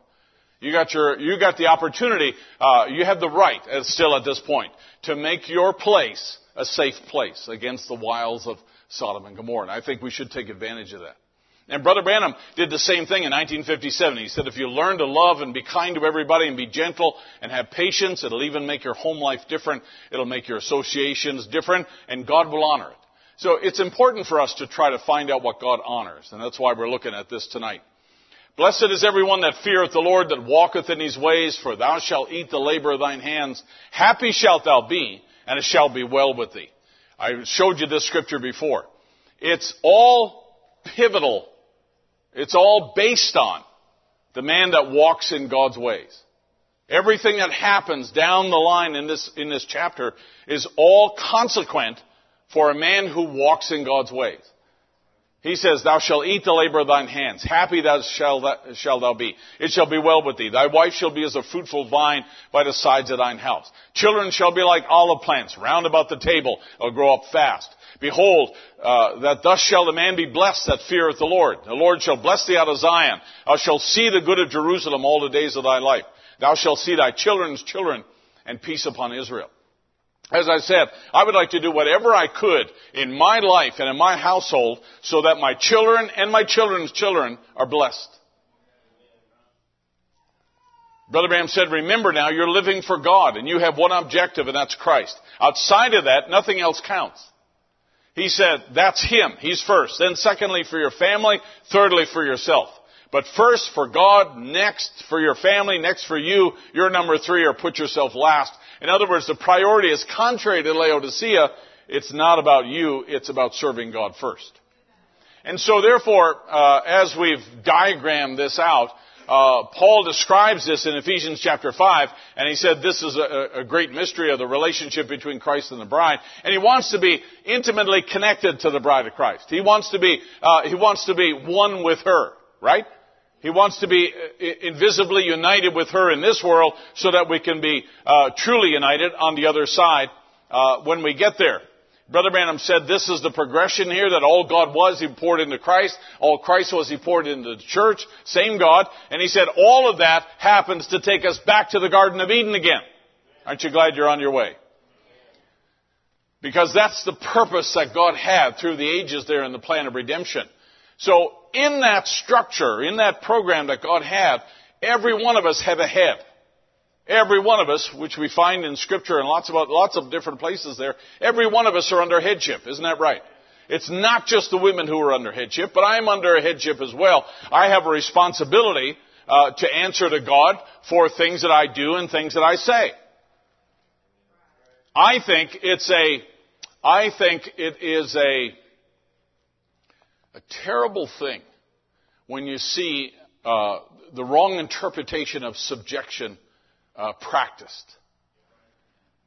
[SPEAKER 4] You got your, you got the opportunity, uh, you have the right, uh, still at this point, to make your place a safe place against the wiles of Sodom and Gomorrah. And I think we should take advantage of that. And Brother Branham did the same thing in 1957. He said, if you learn to love and be kind to everybody and be gentle and have patience, it'll even make your home life different. It'll make your associations different and God will honor it. So it's important for us to try to find out what God honors. And that's why we're looking at this tonight. Blessed is everyone that feareth the Lord, that walketh in his ways, for thou shalt eat the labor of thine hands. Happy shalt thou be, and it shall be well with thee. I showed you this scripture before. It's all pivotal. It's all based on the man that walks in God's ways. Everything that happens down the line in this, in this chapter is all consequent for a man who walks in God's ways. He says, Thou shalt eat the labor of thine hands. Happy thou shalt thou be. It shall be well with thee. Thy wife shall be as a fruitful vine by the sides of thine house. Children shall be like olive plants round about the table. They'll grow up fast. Behold, uh, that thus shall the man be blessed that feareth the Lord. The Lord shall bless thee out of Zion. Thou shalt see the good of Jerusalem all the days of thy life. Thou shalt see thy children's children and peace upon Israel. As I said, I would like to do whatever I could in my life and in my household so that my children and my children's children are blessed. Brother Branham said, remember now, you're living for God and you have one objective and that's Christ. Outside of that, nothing else counts. He said, that's Him. He's first. Then secondly for your family. Thirdly for yourself. But first for God, next for your family, next for you, you're number three or put yourself last. In other words, the priority is contrary to Laodicea. It's not about you, it's about serving God first. And so therefore, uh, as we've diagrammed this out, uh, Paul describes this in Ephesians chapter 5, and he said this is a, a, great mystery of the relationship between Christ and the bride. And he wants to be intimately connected to the bride of Christ. He wants to be, uh, he wants to be one with her, right? He wants to be uh, invisibly united with her in this world so that we can be uh, truly united on the other side uh, when we get there. Brother Branham said this is the progression here that all God was, He poured into Christ. All Christ was, He poured into the church. Same God. And He said all of that happens to take us back to the Garden of Eden again. Aren't you glad you're on your way? Because that's the purpose that God had through the ages there in the plan of redemption. So in that structure, in that program that God had, every one of us have a head. Every one of us, which we find in scripture and lots of, lots of different places there, every one of us are under headship. Isn't that right? It's not just the women who are under headship, but I'm under headship as well. I have a responsibility uh, to answer to God for things that I do and things that I say. I think it's a, I think it is a, a terrible thing when you see uh, the wrong interpretation of subjection uh, practiced.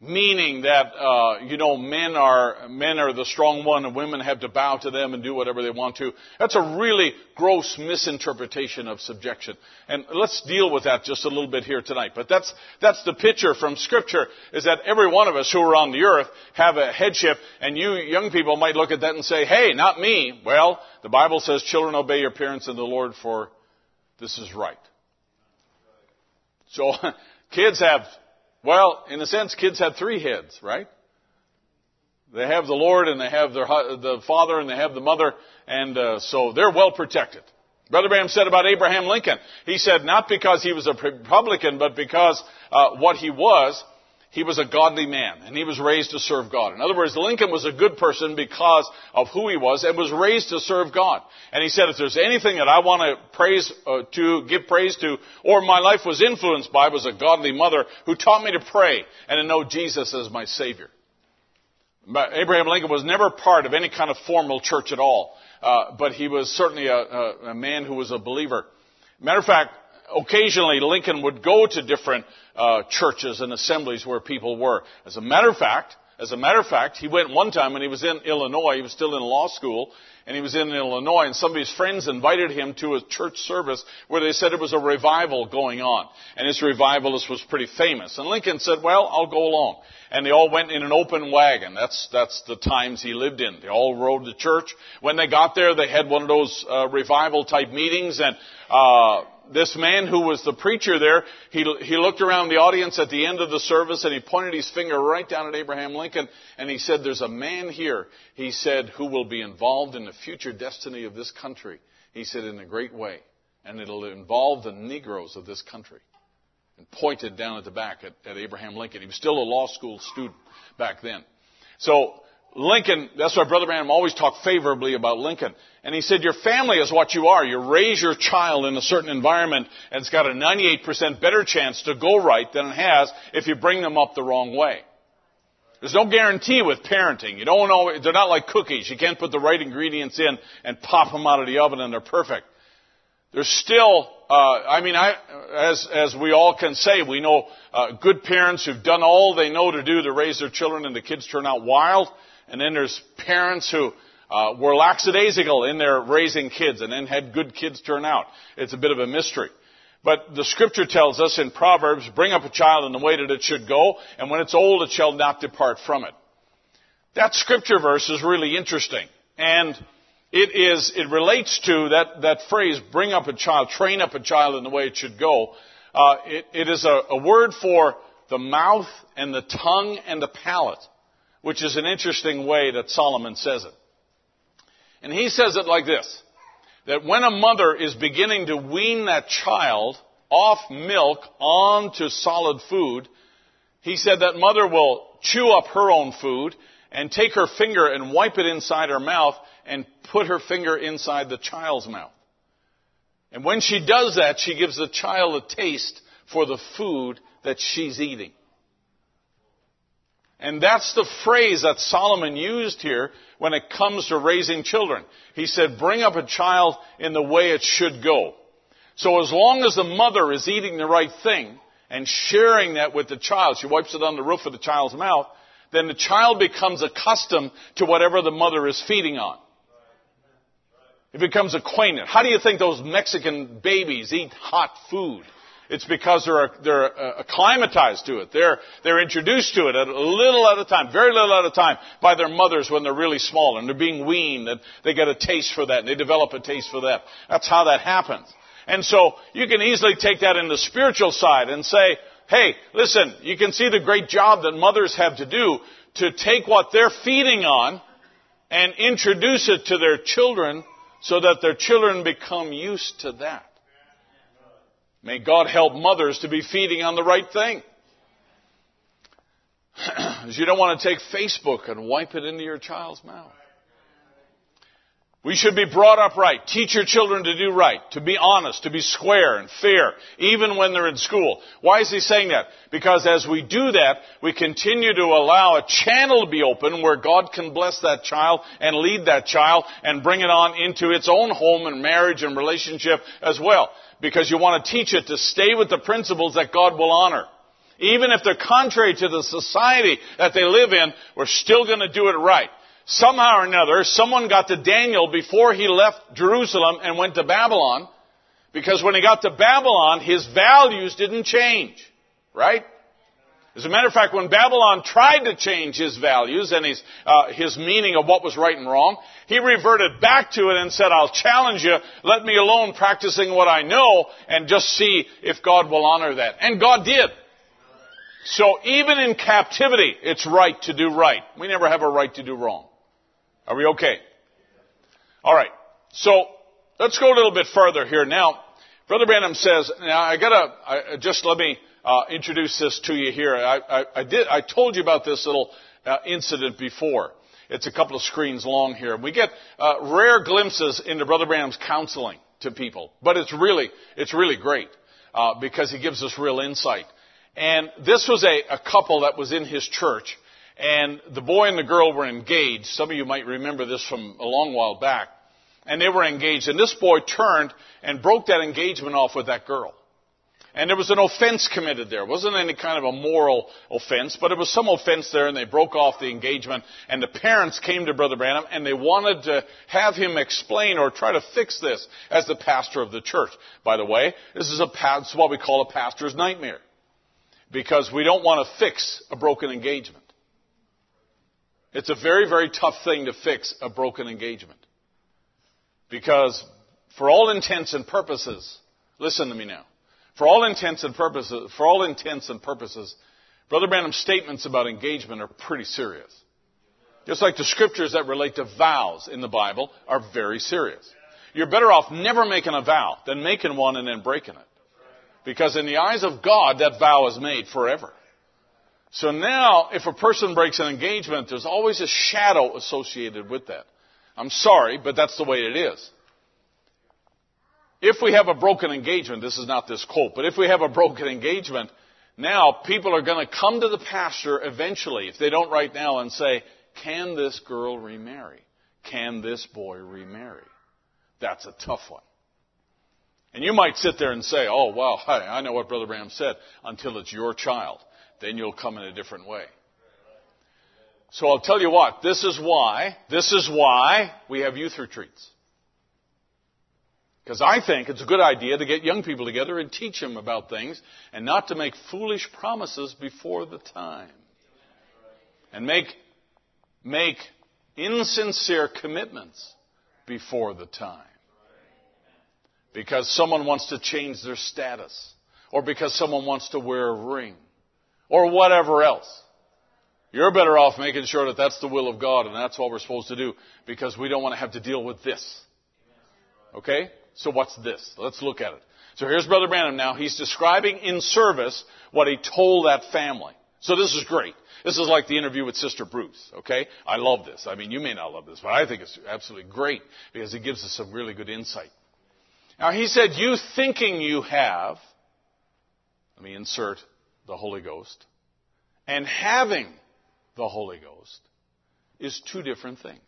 [SPEAKER 4] Meaning that uh, you know men are men are the strong one and women have to bow to them and do whatever they want to. That's a really gross misinterpretation of subjection. And let's deal with that just a little bit here tonight. But that's that's the picture from Scripture is that every one of us who are on the earth have a headship, and you young people might look at that and say, "Hey, not me." Well, the Bible says, "Children, obey your parents in the Lord, for this is right." So Kids have, well, in a sense, kids have three heads, right? They have the Lord and they have their, the father and they have the mother, and uh, so they're well protected. Brother Branham said about Abraham Lincoln, he said not because he was a Republican, but because uh, what he was, he was a godly man and he was raised to serve God. In other words, Lincoln was a good person because of who he was and was raised to serve God. And he said, if there's anything that I want to praise uh, to, give praise to, or my life was influenced by, was a godly mother who taught me to pray and to know Jesus as my Savior. But Abraham Lincoln was never part of any kind of formal church at all, uh, but he was certainly a, a, a man who was a believer. Matter of fact, occasionally Lincoln would go to different uh, churches and assemblies where people were. As a matter of fact, as a matter of fact, he went one time when he was in Illinois. He was still in law school, and he was in Illinois, and some of his friends invited him to a church service where they said it was a revival going on, and this revivalist was pretty famous. And Lincoln said, "Well, I'll go along." And they all went in an open wagon. That's that's the times he lived in. They all rode to church. When they got there, they had one of those uh, revival type meetings, and uh, this man who was the preacher there, he, he looked around the audience at the end of the service and he pointed his finger right down at Abraham Lincoln and he said, there's a man here, he said, who will be involved in the future destiny of this country. He said, in a great way. And it'll involve the Negroes of this country. And pointed down at the back at, at Abraham Lincoln. He was still a law school student back then. So, Lincoln, that's why Brother Branham always talked favorably about Lincoln. And he said, your family is what you are. You raise your child in a certain environment and it's got a 98% better chance to go right than it has if you bring them up the wrong way. There's no guarantee with parenting. You don't know, they're not like cookies. You can't put the right ingredients in and pop them out of the oven and they're perfect. There's still, uh, I mean, I, as, as we all can say, we know uh, good parents who've done all they know to do to raise their children and the kids turn out wild. And then there's parents who uh, were lackadaisical in their raising kids and then had good kids turn out. It's a bit of a mystery. But the scripture tells us in Proverbs, bring up a child in the way that it should go, and when it's old, it shall not depart from it. That scripture verse is really interesting. And it is, it relates to that, that phrase, bring up a child, train up a child in the way it should go. Uh, it, it is a, a word for the mouth and the tongue and the palate which is an interesting way that Solomon says it. And he says it like this, that when a mother is beginning to wean that child off milk onto solid food, he said that mother will chew up her own food and take her finger and wipe it inside her mouth and put her finger inside the child's mouth. And when she does that, she gives the child a taste for the food that she's eating. And that's the phrase that Solomon used here when it comes to raising children. He said, bring up a child in the way it should go. So as long as the mother is eating the right thing and sharing that with the child, she wipes it on the roof of the child's mouth, then the child becomes accustomed to whatever the mother is feeding on. It becomes acquainted. How do you think those Mexican babies eat hot food? It's because they're, they're acclimatized to it. They're, they're introduced to it at a little at a time, very little at a time, by their mothers when they're really small and they're being weaned and they get a taste for that and they develop a taste for that. That's how that happens. And so you can easily take that in the spiritual side and say, hey, listen, you can see the great job that mothers have to do to take what they're feeding on and introduce it to their children so that their children become used to that. May God help mothers to be feeding on the right thing. you don't want to take Facebook and wipe it into your child's mouth. We should be brought up right. Teach your children to do right, to be honest, to be square and fair, even when they're in school. Why is he saying that? Because as we do that, we continue to allow a channel to be open where God can bless that child and lead that child and bring it on into its own home and marriage and relationship as well because you want to teach it to stay with the principles that God will honor. Even if they're contrary to the society that they live in, we're still going to do it right. Somehow or another, someone got to Daniel before he left Jerusalem and went to Babylon, because when he got to Babylon, his values didn't change. Right? As a matter of fact, when Babylon tried to change his values and his, uh, his meaning of what was right and wrong, he reverted back to it and said, I'll challenge you, let me alone practicing what I know and just see if God will honor that. And God did. So even in captivity, it's right to do right. We never have a right to do wrong. Are we okay? Alright. So, let's go a little bit further here. Now, Brother Branham says, now I gotta, I, just let me uh, introduce this to you here. I, I, I, did. I told you about this little uh, incident before. It's a couple of screens long here. We get uh, rare glimpses into Brother Branham's counseling to people, but it's really it's really great uh, because he gives us real insight. And this was a, a couple that was in his church, and the boy and the girl were engaged. Some of you might remember this from a long while back. And they were engaged, and this boy turned and broke that engagement off with that girl. And there was an offense committed there. It wasn't any kind of a moral offense, but it was some offense there and they broke off the engagement. And the parents came to Brother Branham and they wanted to have him explain or try to fix this as the pastor of the church. By the way, this is a, this is what we call a pastor's nightmare. Because we don't want to fix a broken engagement. It's a very, very tough thing to fix a broken engagement. Because for all intents and purposes, listen to me now. For all intents and purposes, for all intents and purposes, Brother Branham's statements about engagement are pretty serious. Just like the scriptures that relate to vows in the Bible are very serious. You're better off never making a vow than making one and then breaking it. Because in the eyes of God, that vow is made forever. So now, if a person breaks an engagement, there's always a shadow associated with that. I'm sorry, but that's the way it is. If we have a broken engagement, this is not this quote, but if we have a broken engagement, now people are going to come to the pastor eventually, if they don't right now, and say, can this girl remarry? Can this boy remarry? That's a tough one. And you might sit there and say, oh, wow, hi, I know what Brother Branham said, until it's your child then you'll come in a different way. So I'll tell you what, this is why, this is why we have youth retreats. Because I think it's a good idea to get young people together and teach them about things and not to make foolish promises before the time. And make, make insincere commitments before the time. Because someone wants to change their status. Or because someone wants to wear a ring or whatever else. You're better off making sure that that's the will of God and that's what we're supposed to do because we don't want to have to deal with this. Okay? So what's this? Let's look at it. So here's Brother Branham now. He's describing in service what he told that family. So this is great. This is like the interview with Sister Bruce, okay? I love this. I mean, you may not love this, but I think it's absolutely great because it gives us some really good insight. Now he said, you thinking you have, let me insert the Holy Ghost and having the Holy Ghost is two different things.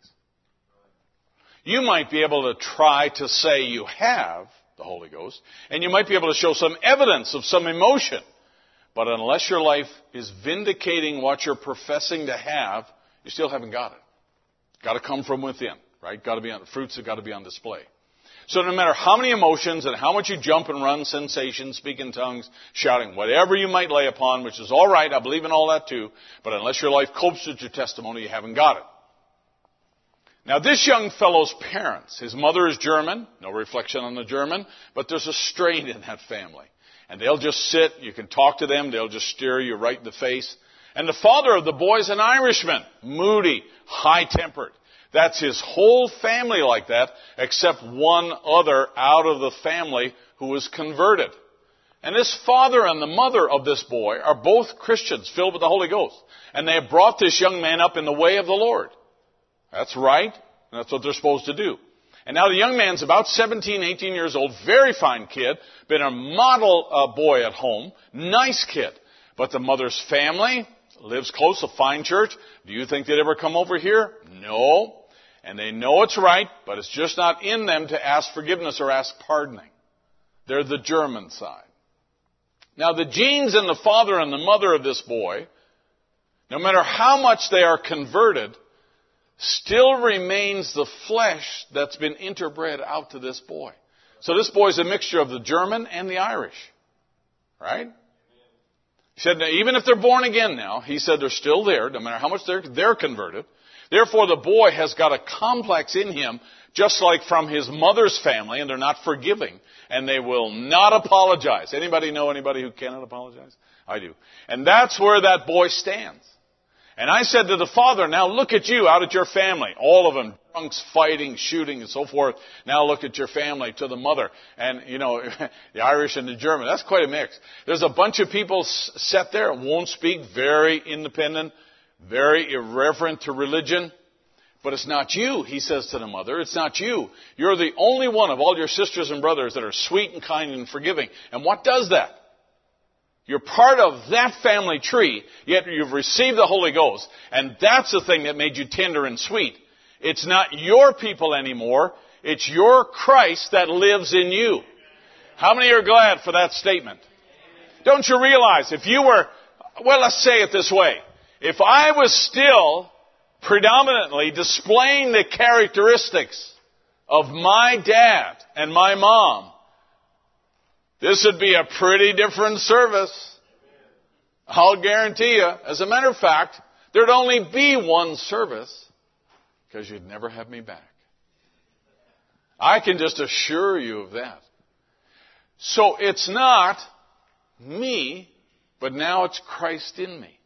[SPEAKER 4] You might be able to try to say you have the Holy Ghost, and you might be able to show some evidence of some emotion. But unless your life is vindicating what you're professing to have, you still haven't got it. Got to come from within, right? Got to be on, the fruits have got to be on display. So no matter how many emotions and how much you jump and run, sensations, speak in tongues, shouting, whatever you might lay upon, which is all right, I believe in all that too, but unless your life copes with your testimony, you haven't got it. Now this young fellow's parents, his mother is German, no reflection on the German, but there's a strain in that family. And they'll just sit, you can talk to them, they'll just stare you right in the face. And the father of the boy is an Irishman, moody, high-tempered. That's his whole family like that, except one other out of the family who was converted. And this father and the mother of this boy are both Christians filled with the Holy Ghost. And they have brought this young man up in the way of the Lord. That's right. That's what they're supposed to do. And now the young man's about 17, 18 years old, very fine kid, been a model uh, boy at home, nice kid. But the mother's family lives close, a fine church. Do you think they'd ever come over here? No and they know it's right, but it's just not in them to ask forgiveness or ask pardoning. They're the German side. Now the genes in the father and the mother of this boy, no matter how much they are converted, still remains the flesh that's been interbred out to this boy. So this boy is a mixture of the German and the Irish. Right? He said, now, even if they're born again now, he said they're still there, no matter how much they're, they're converted. Therefore, the boy has got a complex in him, just like from his mother's family, and they're not forgiving, and they will not apologize. Anybody know anybody who cannot apologize? I do. And that's where that boy stands. And I said to the father, now look at you out at your family. All of them, drunks, fighting, shooting, and so forth. Now look at your family to the mother. And, you know, the Irish and the German. That's quite a mix. There's a bunch of people set there, won't speak, very independent, very irreverent to religion. But it's not you, he says to the mother. It's not you. You're the only one of all your sisters and brothers that are sweet and kind and forgiving. And what does that? You're part of that family tree, yet you've received the Holy Ghost. And that's the thing that made you tender and sweet. It's not your people anymore. It's your Christ that lives in you. How many are glad for that statement? Don't you realize if you were, well, let's say it this way. If I was still predominantly displaying the characteristics of my dad and my mom, this would be a pretty different service. I'll guarantee you. As a matter of fact, there'd only be one service because you'd never have me back. I can just assure you of that. So it's not me, but now it's Christ in me.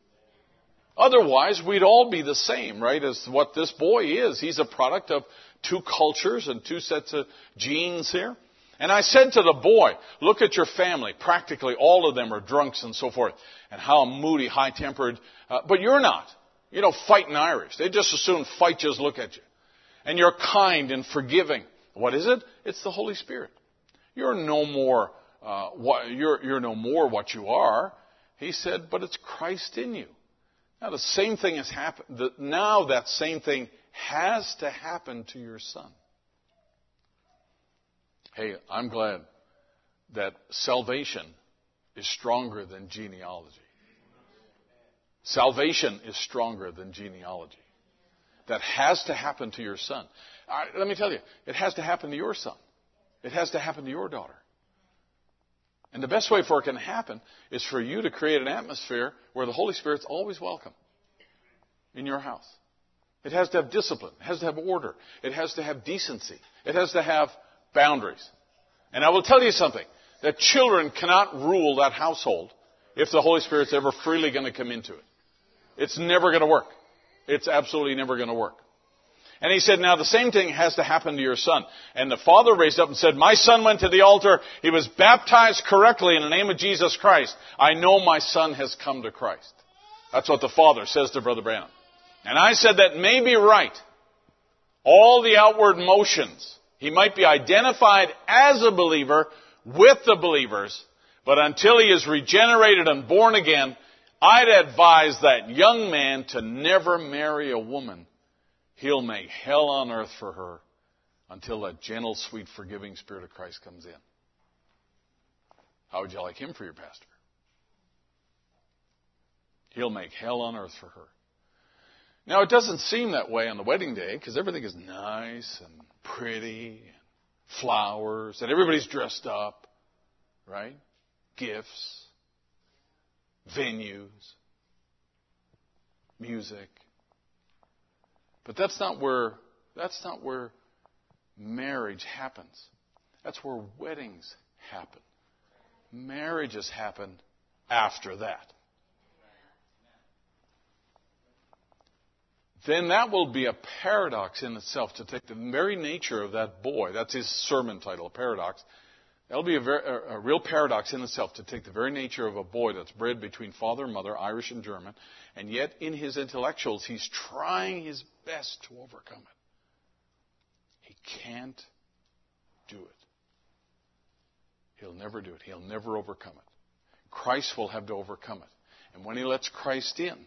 [SPEAKER 4] Otherwise, we'd all be the same, right, as what this boy is. He's a product of two cultures and two sets of genes here. And I said to the boy, look at your family. Practically all of them are drunks and so forth. And how moody, high tempered. Uh, but you're not. You know, fighting Irish. They just as soon fight just look at you. And you're kind and forgiving. What is it? It's the Holy Spirit. You're no more, uh, what, you're, you're no more what you are. He said, but it's Christ in you. Now the same thing has happened. Now that same thing has to happen to your son. Hey, I'm glad that salvation is stronger than genealogy. Salvation is stronger than genealogy. That has to happen to your son. Let me tell you, it has to happen to your son. It has to happen to your daughter. And the best way for it can happen is for you to create an atmosphere where the Holy Spirit's always welcome in your house. It has to have discipline. It has to have order. It has to have decency. It has to have boundaries. And I will tell you something, that children cannot rule that household if the Holy Spirit's ever freely going to come into it. It's never going to work. It's absolutely never going to work. And he said, now the same thing has to happen to your son. And the father raised up and said, my son went to the altar. He was baptized correctly in the name of Jesus Christ. I know my son has come to Christ. That's what the father says to Brother Branham. And I said that may be right. All the outward motions. He might be identified as a believer with the believers, but until he is regenerated and born again, I'd advise that young man to never marry a woman He'll make hell on earth for her until that gentle, sweet, forgiving Spirit of Christ comes in. How would you like him for your pastor? He'll make hell on earth for her. Now, it doesn't seem that way on the wedding day because everything is nice and pretty, and flowers, and everybody's dressed up, right? Gifts, venues, music. But that's not where, that's not where marriage happens. That's where weddings happen. Marriages happen after that. Then that will be a paradox in itself to take the very nature of that boy. That's his sermon title, a paradox. That'll be a, very, a, real paradox in itself to take the very nature of a boy that's bred between father and mother, Irish and German, and yet in his intellectuals, he's trying his best to overcome it. He can't do it. He'll never do it. He'll never overcome it. Christ will have to overcome it. And when he lets Christ in,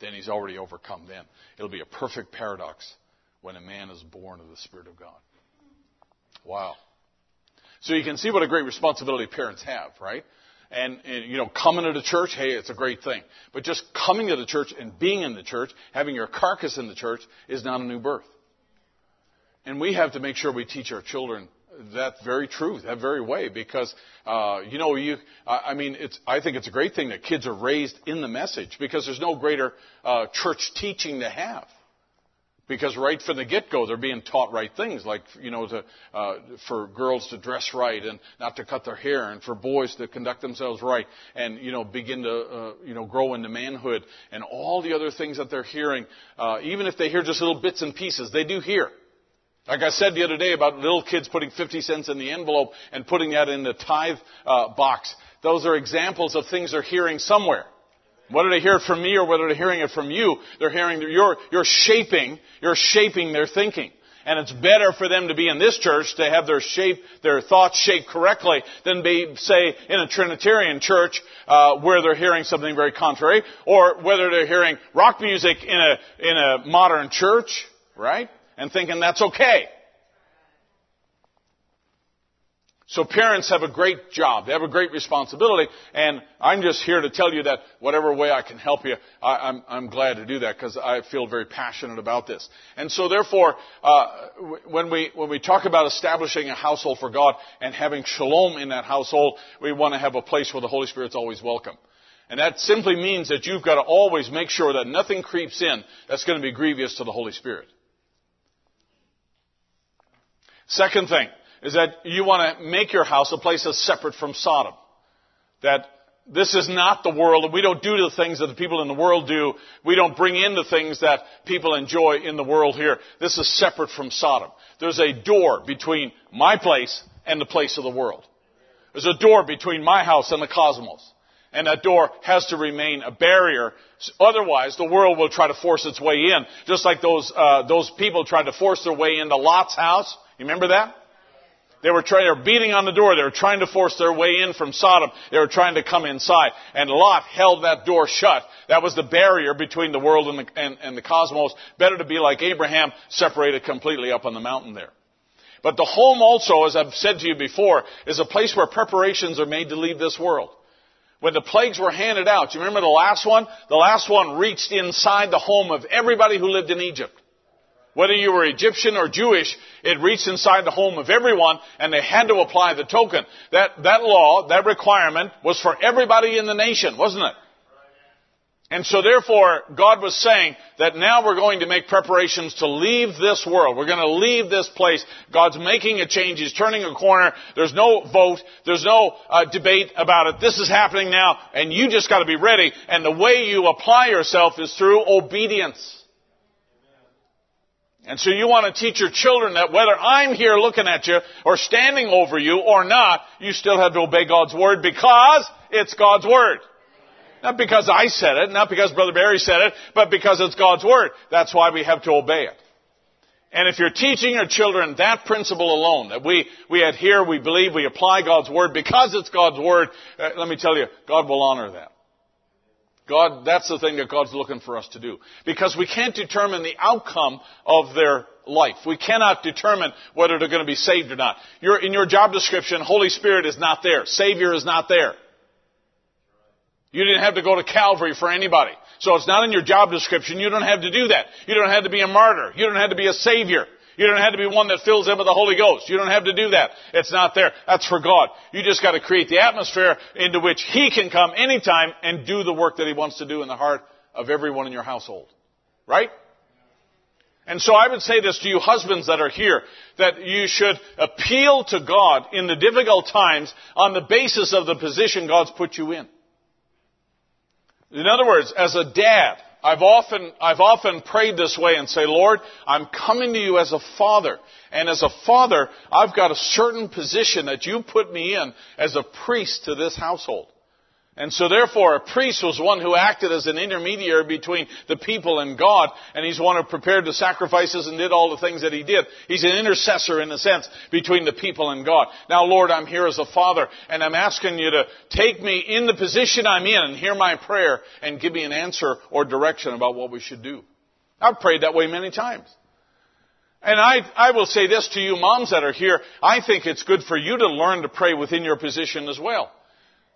[SPEAKER 4] then he's already overcome then. It'll be a perfect paradox when a man is born of the Spirit of God. Wow. So you can see what a great responsibility parents have, right? And, and, you know, coming to the church, hey, it's a great thing. But just coming to the church and being in the church, having your carcass in the church, is not a new birth. And we have to make sure we teach our children that very truth, that very way, because uh, you know, you. I, I mean, it's. I think it's a great thing that kids are raised in the message because there's no greater uh, church teaching to have. Because right from the get-go, they're being taught right things, like you know, to, uh, for girls to dress right and not to cut their hair, and for boys to conduct themselves right, and you know, begin to uh, you know grow into manhood, and all the other things that they're hearing. Uh, even if they hear just little bits and pieces, they do hear. Like I said the other day about little kids putting 50 cents in the envelope and putting that in the tithe uh, box. Those are examples of things they're hearing somewhere. Whether they hear it from me or whether they're hearing it from you, they're hearing, you're, you're shaping, you're shaping their thinking. And it's better for them to be in this church to have their shape, their thoughts shaped correctly than be, say, in a Trinitarian church uh, where they're hearing something very contrary, or whether they're hearing rock music in a in a modern church, right? And thinking that's okay. So parents have a great job. They have a great responsibility. And I'm just here to tell you that whatever way I can help you, I, am I'm, I'm glad to do that because I feel very passionate about this. And so therefore, uh, when we, when we talk about establishing a household for God and having shalom in that household, we want to have a place where the Holy Spirit's always welcome. And that simply means that you've got to always make sure that nothing creeps in that's going to be grievous to the Holy Spirit. Second thing, is that you want to make your house a place that's separate from Sodom. That this is not the world. We don't do the things that the people in the world do. We don't bring in the things that people enjoy in the world here. This is separate from Sodom. There's a door between my place and the place of the world. There's a door between my house and the cosmos. And that door has to remain a barrier. Otherwise, the world will try to force its way in. Just like those, uh, those people tried to force their way into Lot's house. You remember that? They were trying, they were beating on the door. They were trying to force their way in from Sodom. They were trying to come inside. And Lot held that door shut. That was the barrier between the world and the, and, and the cosmos. Better to be like Abraham, separated completely up on the mountain there. But the home also, as I've said to you before, is a place where preparations are made to leave this world. When the plagues were handed out, you remember the last one? The last one reached inside the home of everybody who lived in Egypt. Whether you were Egyptian or Jewish, it reached inside the home of everyone and they had to apply the token. That, that law, that requirement was for everybody in the nation, wasn't it? And so therefore, God was saying that now we're going to make preparations to leave this world. We're going to leave this place. God's making a change. He's turning a corner. There's no vote. There's no uh, debate about it. This is happening now, and you just got to be ready. And the way you apply yourself is through obedience. And so you want to teach your children that whether I'm here looking at you or standing over you or not, you still have to obey God's word because it's God's word. Not because I said it, not because Brother Barry said it, but because it's God's word. That's why we have to obey it. And if you're teaching your children that principle alone, that we, we adhere, we believe, we apply God's word because it's God's word, uh, let me tell you, God will honor that. God, that's the thing that God's looking for us to do. Because we can't determine the outcome of their life. We cannot determine whether they're going to be saved or not. In your job description, Holy Spirit is not there. Savior is not there. You didn't have to go to Calvary for anybody. So it's not in your job description. You don't have to do that. You don't have to be a martyr. You don't have to be a savior. You don't have to be one that fills in with the Holy Ghost. You don't have to do that. It's not there. That's for God. You just got to create the atmosphere into which He can come anytime and do the work that He wants to do in the heart of everyone in your household. Right? And so I would say this to you husbands that are here, that you should appeal to God in the difficult times on the basis of the position God's put you in. In other words, as a dad, I've often, I've often prayed this way and say, Lord, I'm coming to you as a father. And as a father, I've got a certain position that you put me in as a priest to this household. And so therefore, a priest was one who acted as an intermediary between the people and God, and he's one who prepared the sacrifices and did all the things that he did. He's an intercessor in a sense between the people and God. Now Lord, I'm here as a father, and I'm asking you to take me in the position I'm in and hear my prayer and give me an answer or direction about what we should do. I've prayed that way many times. And I, I will say this to you moms that are here, I think it's good for you to learn to pray within your position as well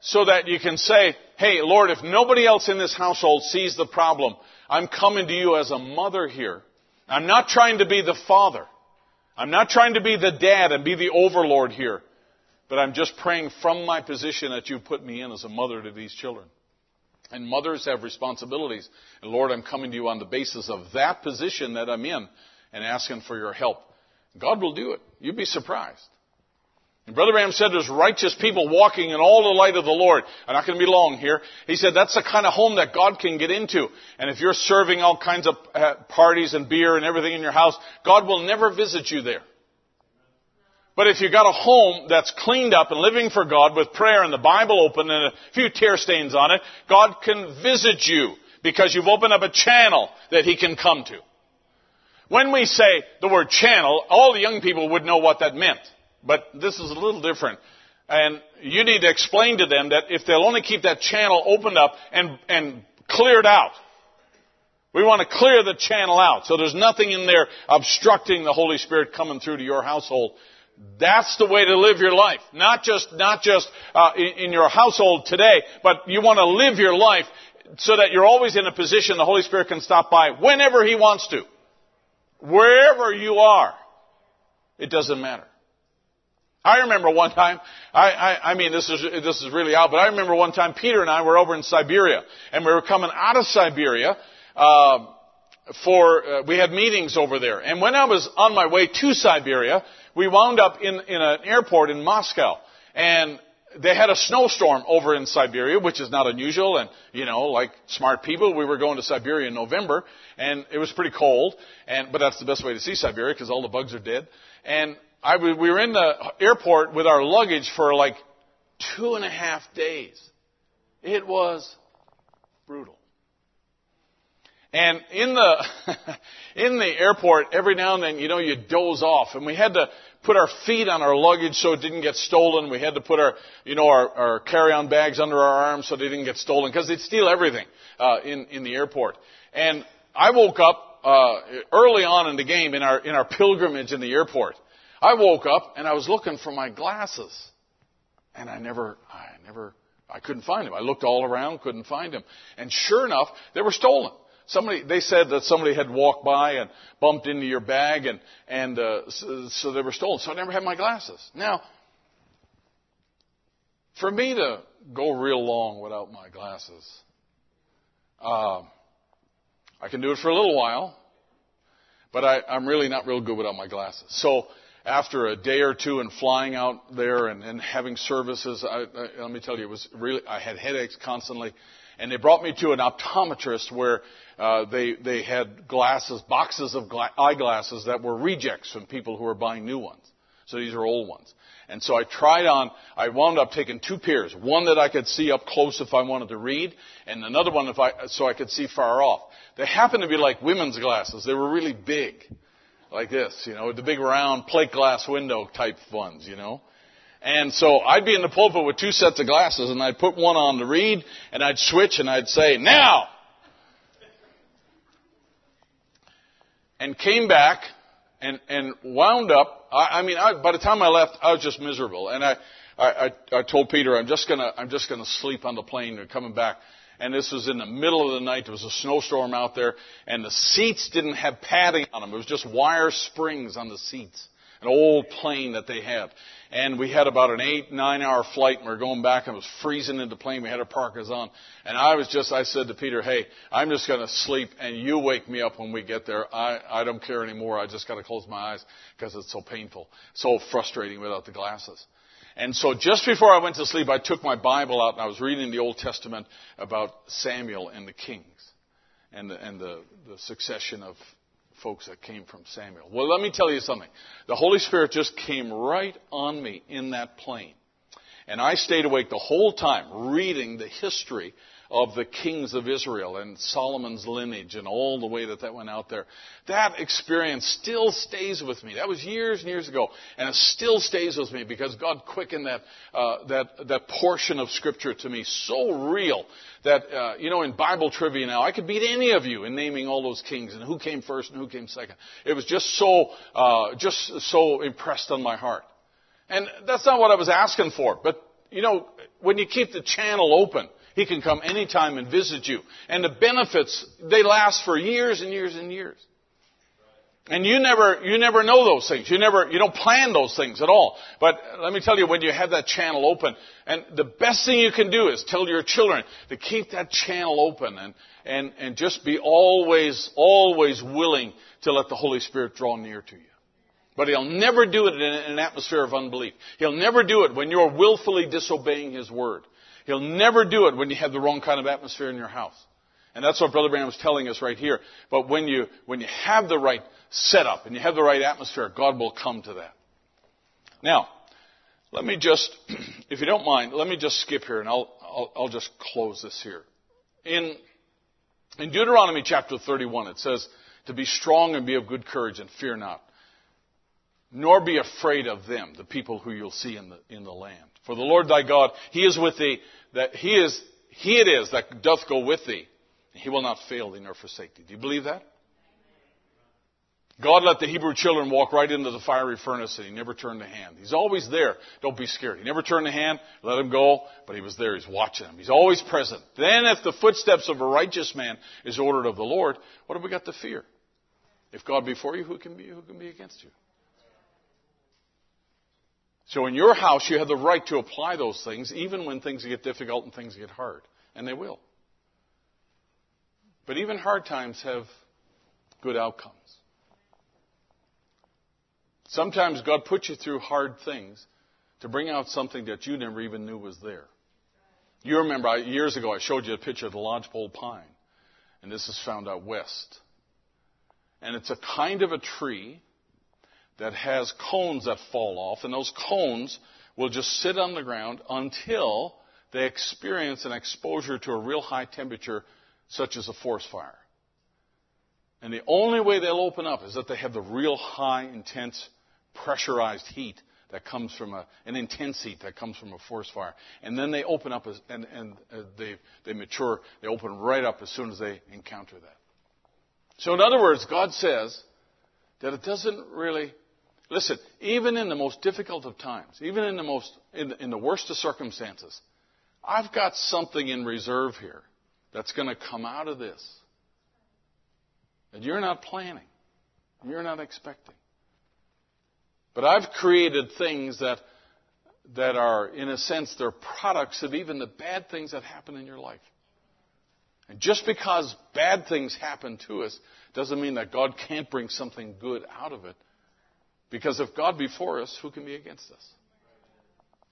[SPEAKER 4] so that you can say, hey, Lord, if nobody else in this household sees the problem, I'm coming to you as a mother here. I'm not trying to be the father. I'm not trying to be the dad and be the overlord here. But I'm just praying from my position that you put me in as a mother to these children. And mothers have responsibilities. And Lord, I'm coming to you on the basis of that position that I'm in and asking for your help. God will do it. You'd be surprised. And Brother Branham said there's righteous people walking in all the light of the Lord. I'm not going to be long here. He said that's the kind of home that God can get into. And if you're serving all kinds of uh, parties and beer and everything in your house, God will never visit you there. But if you've got a home that's cleaned up and living for God with prayer and the Bible open and a few tear stains on it, God can visit you because you've opened up a channel that He can come to. When we say the word channel, all the young people would know what that meant. But this is a little different. And you need to explain to them that if they'll only keep that channel opened up and, and cleared out, we want to clear the channel out so there's nothing in there obstructing the Holy Spirit coming through to your household. That's the way to live your life. Not just, not just uh, in, in your household today, but you want to live your life so that you're always in a position the Holy Spirit can stop by whenever He wants to. Wherever you are. It doesn't matter. I remember one time, I, I, I mean, this is, this is really out, but I remember one time Peter and I were over in Siberia, and we were coming out of Siberia, uh, for, uh, we had meetings over there. And when I was on my way to Siberia, we wound up in, in an airport in Moscow. And they had a snowstorm over in Siberia, which is not unusual. And, you know, like smart people, we were going to Siberia in November and it was pretty cold. And, but that's the best way to see Siberia because all the bugs are dead. And I, we were in the airport with our luggage for like two and a half days. It was brutal. And in the, in the airport, every now and then, you know, you doze off. And we had to put our feet on our luggage so it didn't get stolen. We had to put our, you know, our, our carry-on bags under our arms so they didn't get stolen because they'd steal everything, uh, in, in the airport. And I woke up, uh, early on in the game in our, in our pilgrimage in the airport. I woke up and I was looking for my glasses. And I never, I never, I couldn't find them. I looked all around, couldn't find them. And sure enough, they were stolen. Somebody, they said that somebody had walked by and bumped into your bag and, and, uh, so, so they were stolen. So I never had my glasses. Now, for me to go real long without my glasses, uh, I can do it for a little while, but I, I'm really not real good without my glasses. So after a day or two and flying out there and, and having services, I, I, let me tell you, it was really, I had headaches constantly. And they brought me to an optometrist where uh, they they had glasses, boxes of gla- eyeglasses that were rejects from people who were buying new ones. So these are old ones. And so I tried on. I wound up taking two pairs, one that I could see up close if I wanted to read, and another one if I so I could see far off. They happened to be like women's glasses. They were really big, like this, you know, with the big round plate glass window type ones, you know. And so I'd be in the pulpit with two sets of glasses and I'd put one on to read and I'd switch and I'd say, now! And came back and, and wound up, I, I mean, I, by the time I left, I was just miserable. And I, I, I, I told Peter, I'm just gonna, I'm just gonna sleep on the plane and coming back. And this was in the middle of the night. There was a snowstorm out there and the seats didn't have padding on them. It was just wire springs on the seats. An old plane that they had. And we had about an eight, nine hour flight and we were going back and it was freezing in the plane. We had our parkas on. And I was just, I said to Peter, hey, I'm just going to sleep and you wake me up when we get there. I, I don't care anymore. I just got to close my eyes because it's so painful, so frustrating without the glasses. And so just before I went to sleep, I took my Bible out and I was reading the Old Testament about Samuel and the kings and the, and the, the succession of folks that came from Samuel. Well, let me tell you something. The Holy Spirit just came right on me in that plane. And I stayed awake the whole time reading the history of the kings of Israel and Solomon's lineage and all the way that that went out there. That experience still stays with me. That was years and years ago, and it still stays with me because God quickened that uh, that that portion of Scripture to me so real that uh, you know in Bible trivia now I could beat any of you in naming all those kings and who came first and who came second. It was just so uh, just so impressed on my heart. And that's not what I was asking for, but you know, when you keep the channel open, he can come anytime and visit you. And the benefits, they last for years and years and years. And you never, you never know those things. You never, you don't plan those things at all. But let me tell you, when you have that channel open, and the best thing you can do is tell your children to keep that channel open and, and, and just be always, always willing to let the Holy Spirit draw near to you. But He'll never do it in an atmosphere of unbelief. He'll never do it when you're willfully disobeying His Word. He'll never do it when you have the wrong kind of atmosphere in your house. And that's what Brother Branham is telling us right here. But when you, when you have the right setup and you have the right atmosphere, God will come to that. Now, let me just, if you don't mind, let me just skip here and I'll, I'll, I'll just close this here. In, in Deuteronomy chapter 31, it says, to be strong and be of good courage and fear not, nor be afraid of them, the people who you'll see in the, in the land. For the Lord thy God, He is with thee, that He is, He it is that doth go with thee. He will not fail thee nor forsake thee. Do you believe that? God let the Hebrew children walk right into the fiery furnace and he never turned a hand. He's always there. Don't be scared. He never turned a hand, let him go, but he was there. He's watching them. He's always present. Then if the footsteps of a righteous man is ordered of the Lord, what have we got to fear? If God be for you, who can be, who can be against you? So in your house, you have the right to apply those things even when things get difficult and things get hard. And they will. But even hard times have good outcomes. Sometimes God puts you through hard things to bring out something that you never even knew was there. You remember I, years ago I showed you a picture of the lodgepole pine, and this is found out west. And it's a kind of a tree that has cones that fall off, and those cones will just sit on the ground until they experience an exposure to a real high temperature, such as a forest fire. And the only way they'll open up is that they have the real high, intense, pressurized heat that comes from a, an intense heat that comes from a forest fire. And then they open up as, and, and uh, they, they mature. They open right up as soon as they encounter that. So in other words, God says that it doesn't really, listen, even in the most difficult of times, even in the most, in, in the worst of circumstances, I've got something in reserve here that's going to come out of this that you're not planning, you're not expecting. But I've created things that, that are, in a sense, they're products of even the bad things that happen in your life. And just because bad things happen to us doesn't mean that God can't bring something good out of it. Because if God be for us, who can be against us?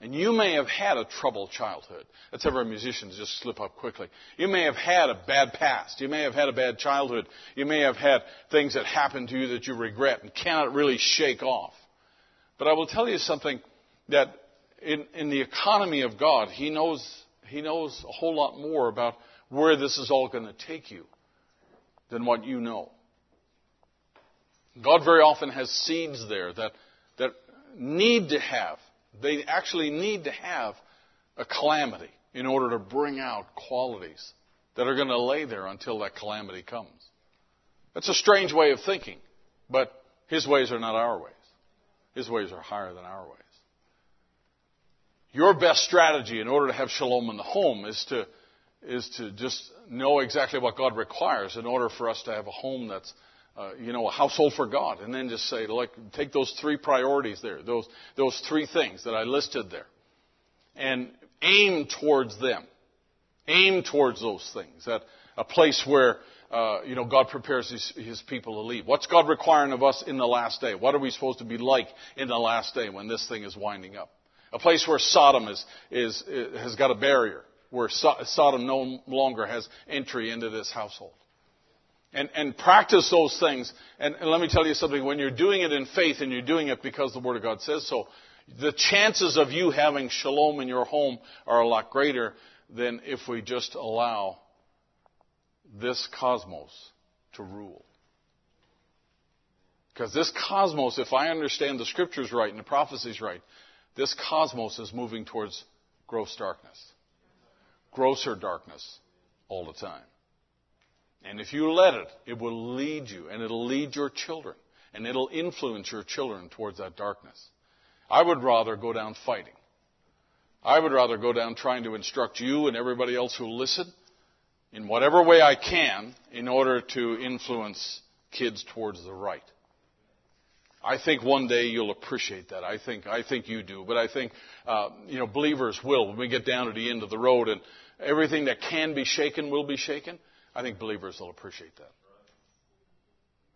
[SPEAKER 4] And you may have had a troubled childhood. Let's have our musicians just slip up quickly. You may have had a bad past. You may have had a bad childhood. You may have had things that happened to you that you regret and cannot really shake off. But I will tell you something that in, in the economy of God, He knows, He knows a whole lot more about where this is all going to take you than what you know. God very often has seeds there that, that need to have they actually need to have a calamity in order to bring out qualities that are going to lay there until that calamity comes. That's a strange way of thinking, but His ways are not our ways. His ways are higher than our ways. Your best strategy in order to have shalom in the home is to, is to just know exactly what God requires in order for us to have a home that's uh, you know, a household for God, and then just say, like, take those three priorities there, those those three things that I listed there, and aim towards them. Aim towards those things. That a place where uh, you know God prepares his, his people to leave. What's God requiring of us in the last day? What are we supposed to be like in the last day when this thing is winding up? A place where Sodom is, is, is has got a barrier, where so- Sodom no longer has entry into this household and, and practice those things. And, and let me tell you something, when you're doing it in faith and you're doing it because the Word of God says so, the chances of you having shalom in your home are a lot greater than if we just allow this cosmos to rule. Because this cosmos, if I understand the scriptures right and the prophecies right, this cosmos is moving towards gross darkness. Grosser darkness all the time. And if you let it, it will lead you, and it'll lead your children, and it'll influence your children towards that darkness. I would rather go down fighting. I would rather go down trying to instruct you and everybody else who listen in whatever way I can in order to influence kids towards the right. I think one day you'll appreciate that. I think I think you do, but I think uh, you know believers will when we get down to the end of the road and everything that can be shaken will be shaken. I think believers will appreciate that.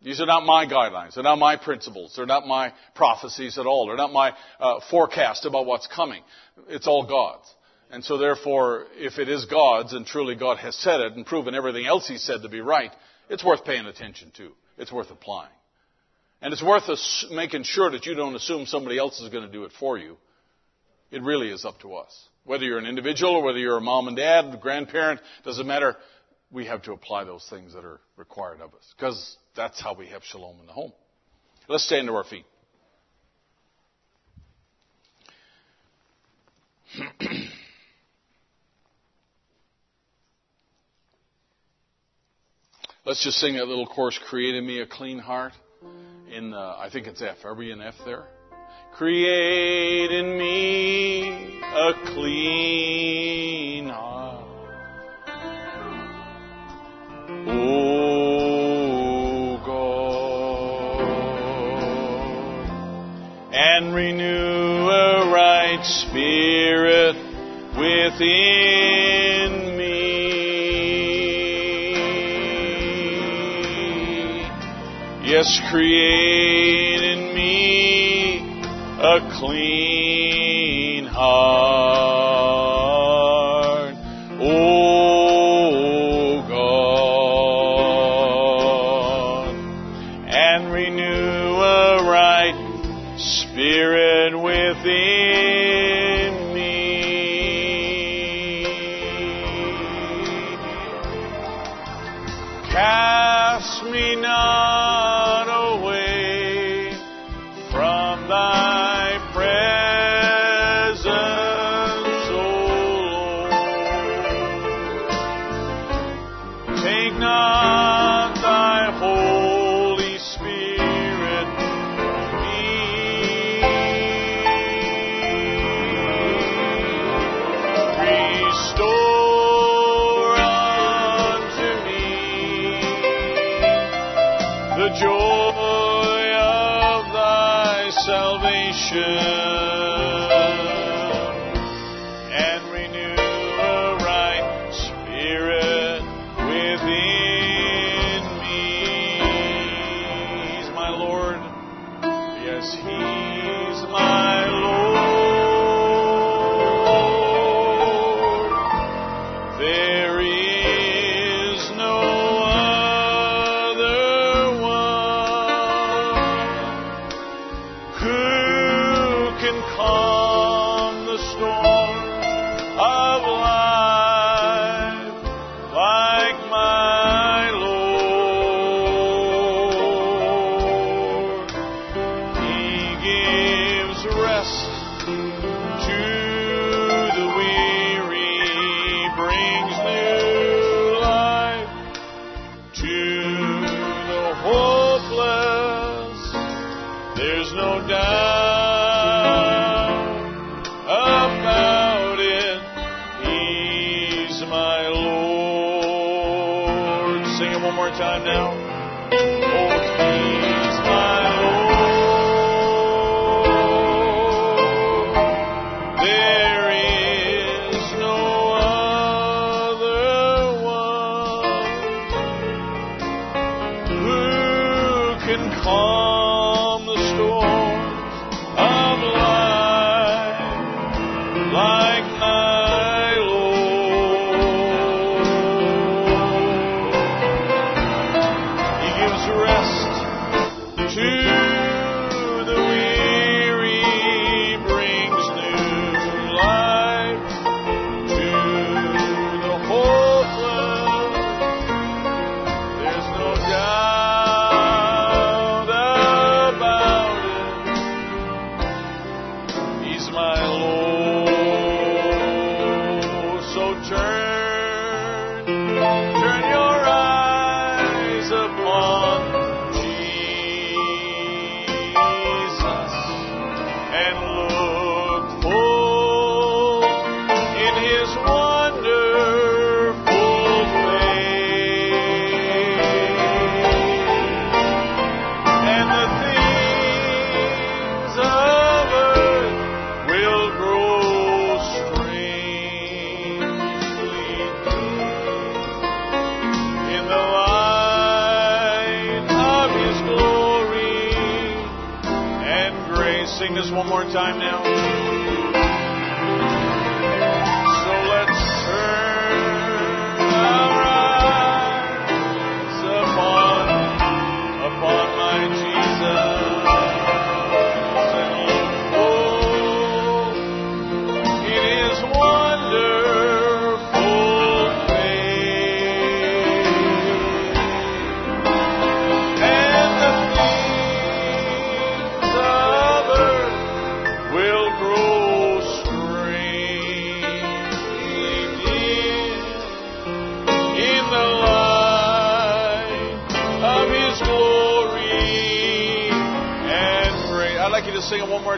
[SPEAKER 4] These are not my guidelines. They're not my principles. They're not my prophecies at all. They're not my uh, forecast about what's coming. It's all God's. And so therefore, if it is God's and truly God has said it and proven everything else He said to be right, it's worth paying attention to. It's worth applying. And it's worth making sure that you don't assume somebody else is going to do it for you. It really is up to us. Whether you're an individual or whether you're a mom and dad, grandparent, doesn't matter we have to apply those things that are required of us because that's how we have shalom in the home. Let's stand to our feet. Let's just sing that little chorus, Create in me a clean heart. In, the, I think it's F. Are we in F there? Create in me a clean heart. O God, and renew a right spirit within me. Yes, create in me a clean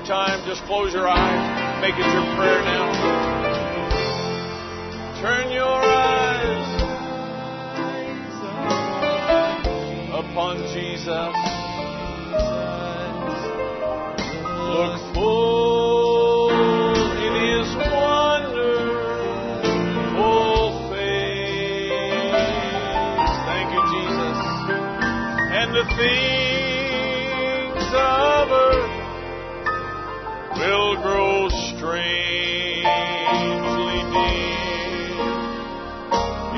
[SPEAKER 4] time, just close your eyes. Make it your prayer now. Turn your eyes upon Jesus. Look full in his wonderful face. Thank you, Jesus. And the things of will grow strangely deep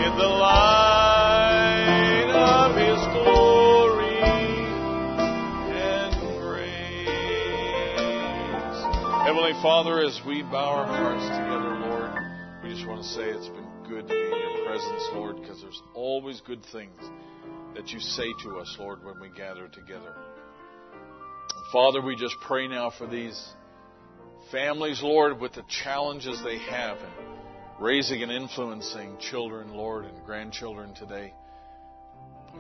[SPEAKER 4] in the light of His glory and grace. Heavenly Father, as we bow our hearts together, Lord, we just want to say it's been good to be in your presence, Lord, because there's always good things that you say to us, Lord, when we gather together. Father, we just pray now for these families, Lord, with the challenges they have in raising and influencing children, Lord, and grandchildren today.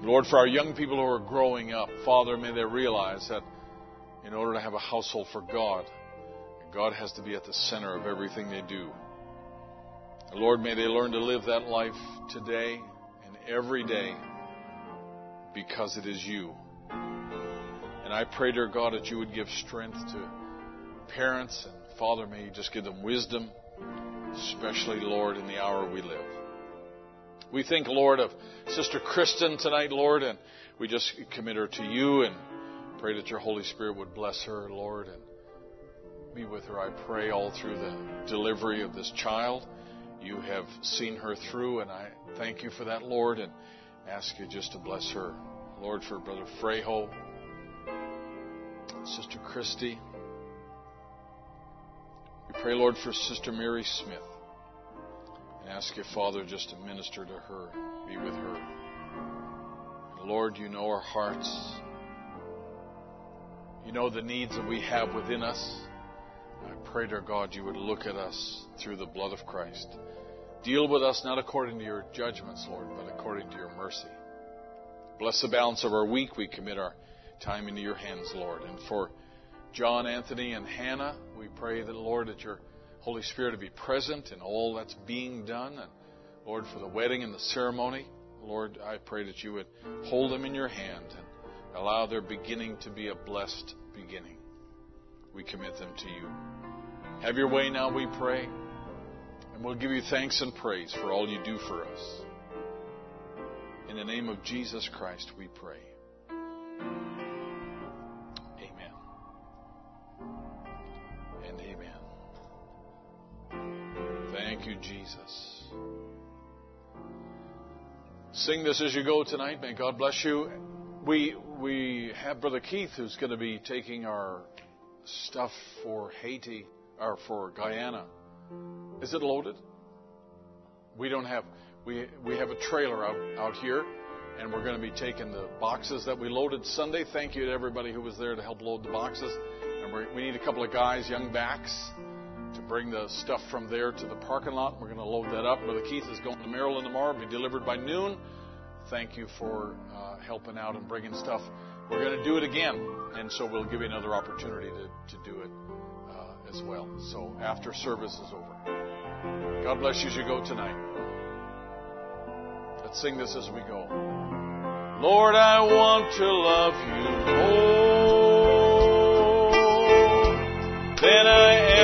[SPEAKER 4] Lord, for our young people who are growing up, Father, may they realize that in order to have a household for God, God has to be at the center of everything they do. Lord, may they learn to live that life today and every day because it is you. And I pray, dear God, that you would give strength to parents and Father, may you just give them wisdom, especially, Lord, in the hour we live. We think, Lord, of Sister Kristen tonight, Lord, and we just commit her to you and pray that your Holy Spirit would bless her, Lord, and be with her. I pray all through the delivery of this child. You have seen her through, and I thank you for that, Lord, and ask you just to bless her. Lord, for Brother Frejo, Sister Christy. We pray, Lord, for Sister Mary Smith. And ask your Father, just to minister to her, be with her. Lord, you know our hearts. You know the needs that we have within us. I pray, dear God, you would look at us through the blood of Christ. Deal with us not according to your judgments, Lord, but according to your mercy. Bless the balance of our week. We commit our time into your hands, Lord. And for John, Anthony, and Hannah, we pray that, Lord, that your Holy Spirit to be present in all that's being done. And Lord, for the wedding and the ceremony, Lord, I pray that you would hold them in your hand and allow their beginning to be a blessed beginning. We commit them to you. Have your way now, we pray. And we'll give you thanks and praise for all you do for us. In the name of Jesus Christ, we pray. Thank you, Jesus. Sing this as you go tonight. May God bless you. We we have Brother Keith who's going to be taking our stuff for Haiti or for Guyana. Is it loaded? We don't have we we have a trailer out out here and we're going to be taking the boxes that we loaded Sunday. Thank you to everybody who was there to help load the boxes. And we we need a couple of guys, young backs, to bring the stuff from there to the parking lot. We're going to load that up. Brother Keith is going to Maryland tomorrow, be delivered by noon. Thank you for uh, helping out and bringing stuff. We're going to do it again, and so we'll give you another opportunity to, to do it uh, as well. So after service is over. God bless you as you go tonight. Let's sing this as we go. Lord, I want to love you more than I ever